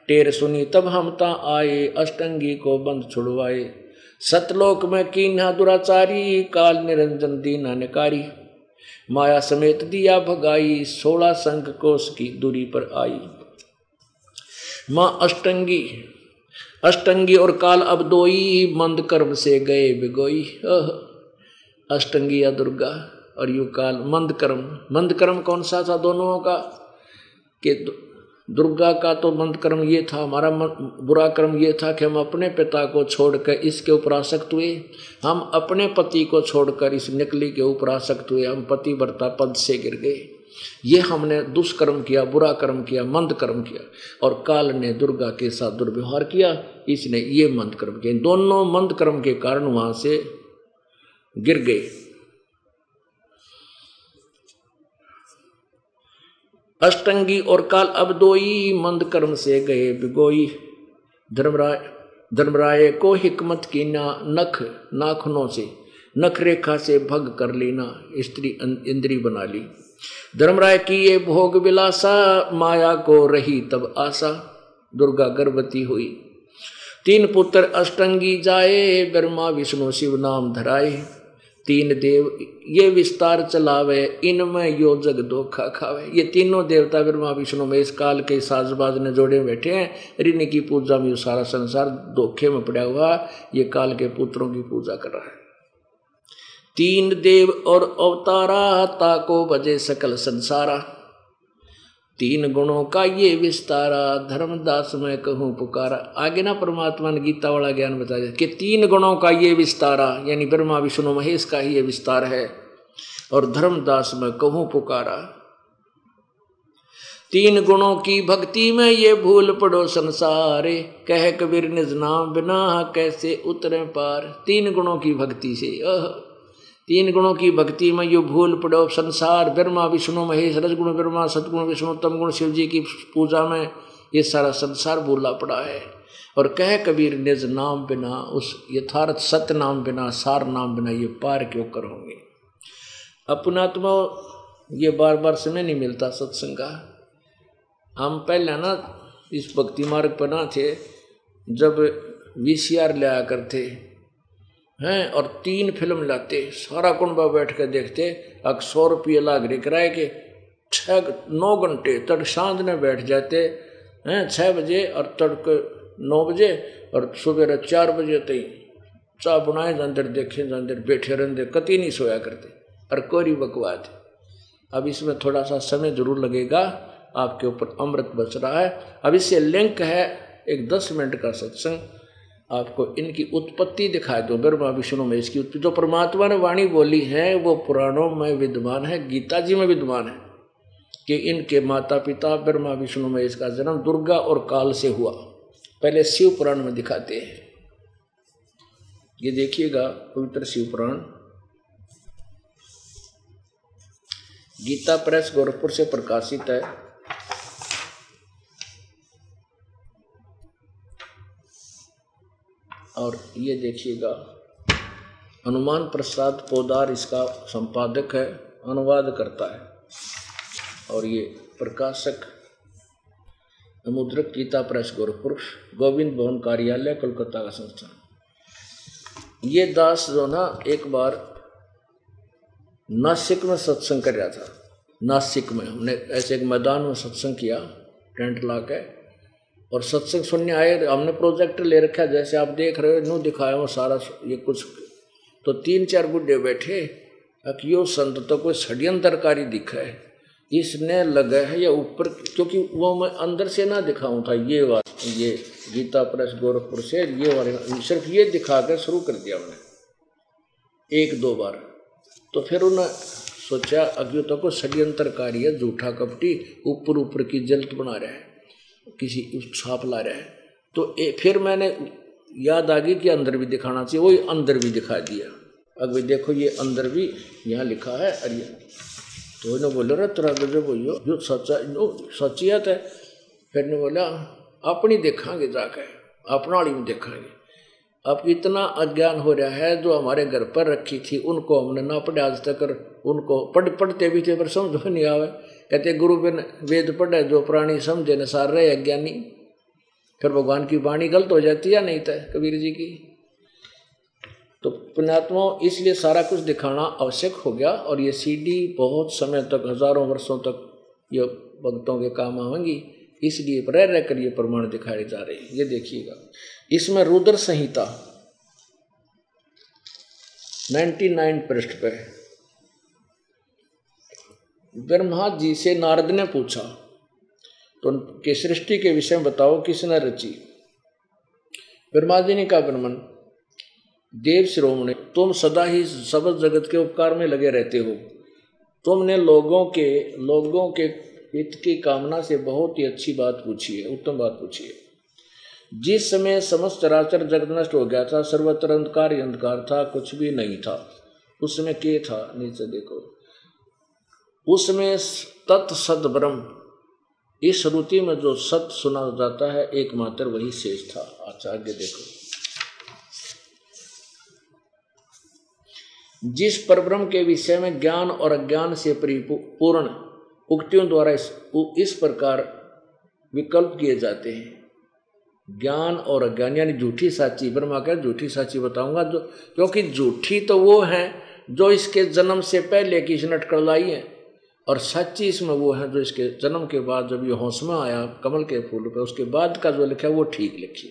टेर सुनी तब हम ता आए, अष्टंगी को बंद छुड़वाए। सतलोक में कीन्हा दुराचारी, काल निरंजन दीना निकारी। माया समेत दिया भगाई, सोलह संघ कोष की दूरी पर आई। माँ अष्टंगी अष्टंगी और काल अब दोई, मंद कर्म से गए बिगोई। अष्टंगी या दुर्गा और यु काल, मंद कर्म। मंद कर्म कौन सा था दोनों का? कि दुर्गा का तो मंद कर्म ये था, हमारा बुरा कर्म ये था कि हम अपने पिता को छोड़कर इसके ऊपर आसक्त हुए। हम अपने पति को छोड़कर इस निकली के ऊपर आसक्त हुए। हम पति वर्ता पद से गिर गए। ये हमने दुष्कर्म किया, बुरा कर्म किया, मंद कर्म किया और काल ने दुर्गा के साथ दुर्व्यवहार किया। इसने ये मंद कर्म किया। दोनों मंद कर्म के कारण वहाँ से गिर गए। अष्टंगी और काल अब दोई मंद कर्म से गए बिगोई। धर्मराय धर्मराय को हिकमत की ना नख नाखनों से, नख रेखा से भग कर लेना स्त्री इंद्री बना ली। धर्मराय की ये भोग विलासा, माया को रही तब आशा, दुर्गा गर्भवती हुई। तीन पुत्र अष्टंगी जाए, ब्रह्मा, विष्णु, शिव नाम धराए। तीन देव, ये विस्तार चलावे, इनमें यो जग धोखा खावे। ये तीनों देवता ब्रह्मा विष्णु में इस काल के साजबाज ने जोड़े बैठे हैं ऋण की पूजा में सारा संसार धोखे में पड़ा हुआ, ये काल के पुत्रों की पूजा कर रहा है। तीन देव और अवतारा, ताको बजे सकल संसारा। तीन गुणों का ये विस्तारा धर्मदास में कहूँ पुकारा। आगे ना परमात्मा ने गीता वाला ज्ञान बताया कि तीन गुणों का ये विस्तारा यानी ब्रह्मा, विष्णु, महेश का ही ये विस्तार है। और धर्मदास में कहूँ पुकारा, तीन गुणों की भक्ति में ये भूल पड़ो संसारे। कह कबीर निज नाम बिना कैसे उतरे पार। तीन गुणों की भक्ति से, अह तीन गुणों की भक्ति में यो भूल पड़ो। संसार ब्रह्मा, विष्णु, महेश, रजगुण, ब्रह्मा, सदगुण, विष्णु तम गुण, शिव जी की पूजा में ये सारा संसार भूला पड़ा है। और कह कबीर, निज नाम बिना, उस यथार्थ सत्य नाम बिना, सार नाम बिना ये पार क्यों कर होंगे अपना तो ये बार बार समय नहीं मिलता सत्संग का। हम पहले ना इस भक्ति मार्ग पर ना थे। जब वी सी आर लिया करते हैं और तीन फ़िल्म लाते, सारा कुंबा बैठ कर देखते, अब सौ रुपये रहे किराए के छः नौ घंटे तड़ साँझ में बैठ जाते, हैं छः बजे और तड़क नौ बजे और सुबह चार बजे तई चाह बनाए जंदर देखे, जंदर बैठे रहते कति नहीं सोया करते, और कोरी बकवाद अब इसमें थोड़ा सा समय ज़रूर लगेगा, आपके ऊपर अमृत बच रहा है। अब इससे लिंक है एक दस मिनट का सत्संग। आपको इनकी उत्पत्ति दिखाए दो। ब्रह्मा विष्णु में इसकी उत्पत्ति जो परमात्मा ने वाणी बोली है, वो पुराणों में विद्यमान है, गीता जी में विद्यमान है कि इनके माता पिता ब्रह्मा विष्णु में इसका जन्म दुर्गा और काल से हुआ। पहले शिव पुराण में दिखाते हैं। ये देखिएगा, पवित्र शिव पुराण। गीता प्रेस गोरखपुर से प्रकाशित है। और ये देखिएगा, हनुमान प्रसाद पोदार इसका संपादक है, अनुवाद करता है। और ये प्रकाशक मुद्रक गीता प्रेस गोरखपुर गोविंद भवन कार्यालय, कोलकाता का संस्थान। ये दास जो ना, एक बार नासिक में सत्संग कर रहा था। नासिक में हमने ऐसे एक मैदान में सत्संग किया, टेंट ला के और सत्संग सुनने आए, हमने प्रोजेक्ट ले रखा जैसे आप देख रहे हो नू दिखाया वो सारा ये कुछ। तो तीन चार बुढ़े बैठे यो संत तो कोई षड्यंत्रकारी दिखा है। इसने लगा है या ऊपर, क्योंकि वो मैं अंदर से ना दिखाऊँ था, ये बात, ये गीता प्रेस, गोरखपुर से, ये वाले, सिर्फ़ ये दिखा कर शुरू कर दिया उन्हें एक दो बार। तो फिर उन्हें सोचा अज्ञो तो को षड्यंत्रकारी है झूठा कपटी ऊपर ऊपर की जल्द बना रहा है। किसी छाप ला रहा है। तो ए, फिर मैंने याद आ गई कि अंदर भी दिखाना चाहिए वही अंदर भी दिखा दिया। अब देखो ये अंदर भी यहाँ लिखा है अरे तो इन्होंने बोले रे तेरा गजब भैया जो सच्चा सचियत है। फिर ने बोला अपनी देखांगे जाकर अपना में देखांगे। अब इतना अज्ञान हो रहा है जो हमारे घर पर रखी थी उनको हमने ना पढ़े आज तक उनको पढ़ पढ़ते भी थे पर समझ में नहीं आवे। कहते, गुरु बिन वेद पढ़े, जो प्राणी समझे, न सार रहे अज्ञानी। फिर भगवान की वाणी गलत हो जाती है नहीं था कबीर जी की? तो पुण्यात्मा इसलिए सारा कुछ दिखाना आवश्यक हो गया, और ये सीडी बहुत समय तक, हज़ारों वर्षों तक ये भक्तों के काम आवेंगी इसलिए रह रह कर ये प्रमाण दिखाए जा रहे हैं। ये देखिएगा। इसमें रुद्र संहिता 99 पृष्ठ पे ब्रह्मा जी से नारद ने पूछा तो उनके सृष्टि के विषय में बताओ किसने रची? ब्रह्मा जी ने कहा, ब्रह्मन, देव श्रोमणी, तुम सदा ही सब जगत के उपकार में लगे रहते हो। तुमने लोगों के लोगों के हित की कामना से बहुत ही अच्छी बात पूछी है, उत्तम बात पूछी है। जिस समय समस्त चराचर जगत नष्ट हो गया था, सर्वत्र अंधकार ही अंधकार था, कुछ भी नहीं था। उस समय के था, नीचे देखो। उसमें तत् सद ब्रह्म इस श्रुति में जो सत सुना जाता है एकमात्र वही शेष था। आचार्य देखो। जिस परब्रह्म के विषय में ज्ञान और अज्ञान से परिपूर्ण उक्तियों द्वारा इस, इस प्रकार विकल्प किए जाते हैं। ज्ञान और अज्ञान यानी झूठी साची ब्रह्मा कह झूठी साची बताऊँगा जो क्योंकि झूठी तो वो है जो इसके जन्म से पहले की नट कर लाई है। और सच्ची इसमें वो है जो इसके जन्म के बाद जब ये हौसमा आया कमल के फूल पे, उसके बाद का जो लिखा है वो ठीक लिखी।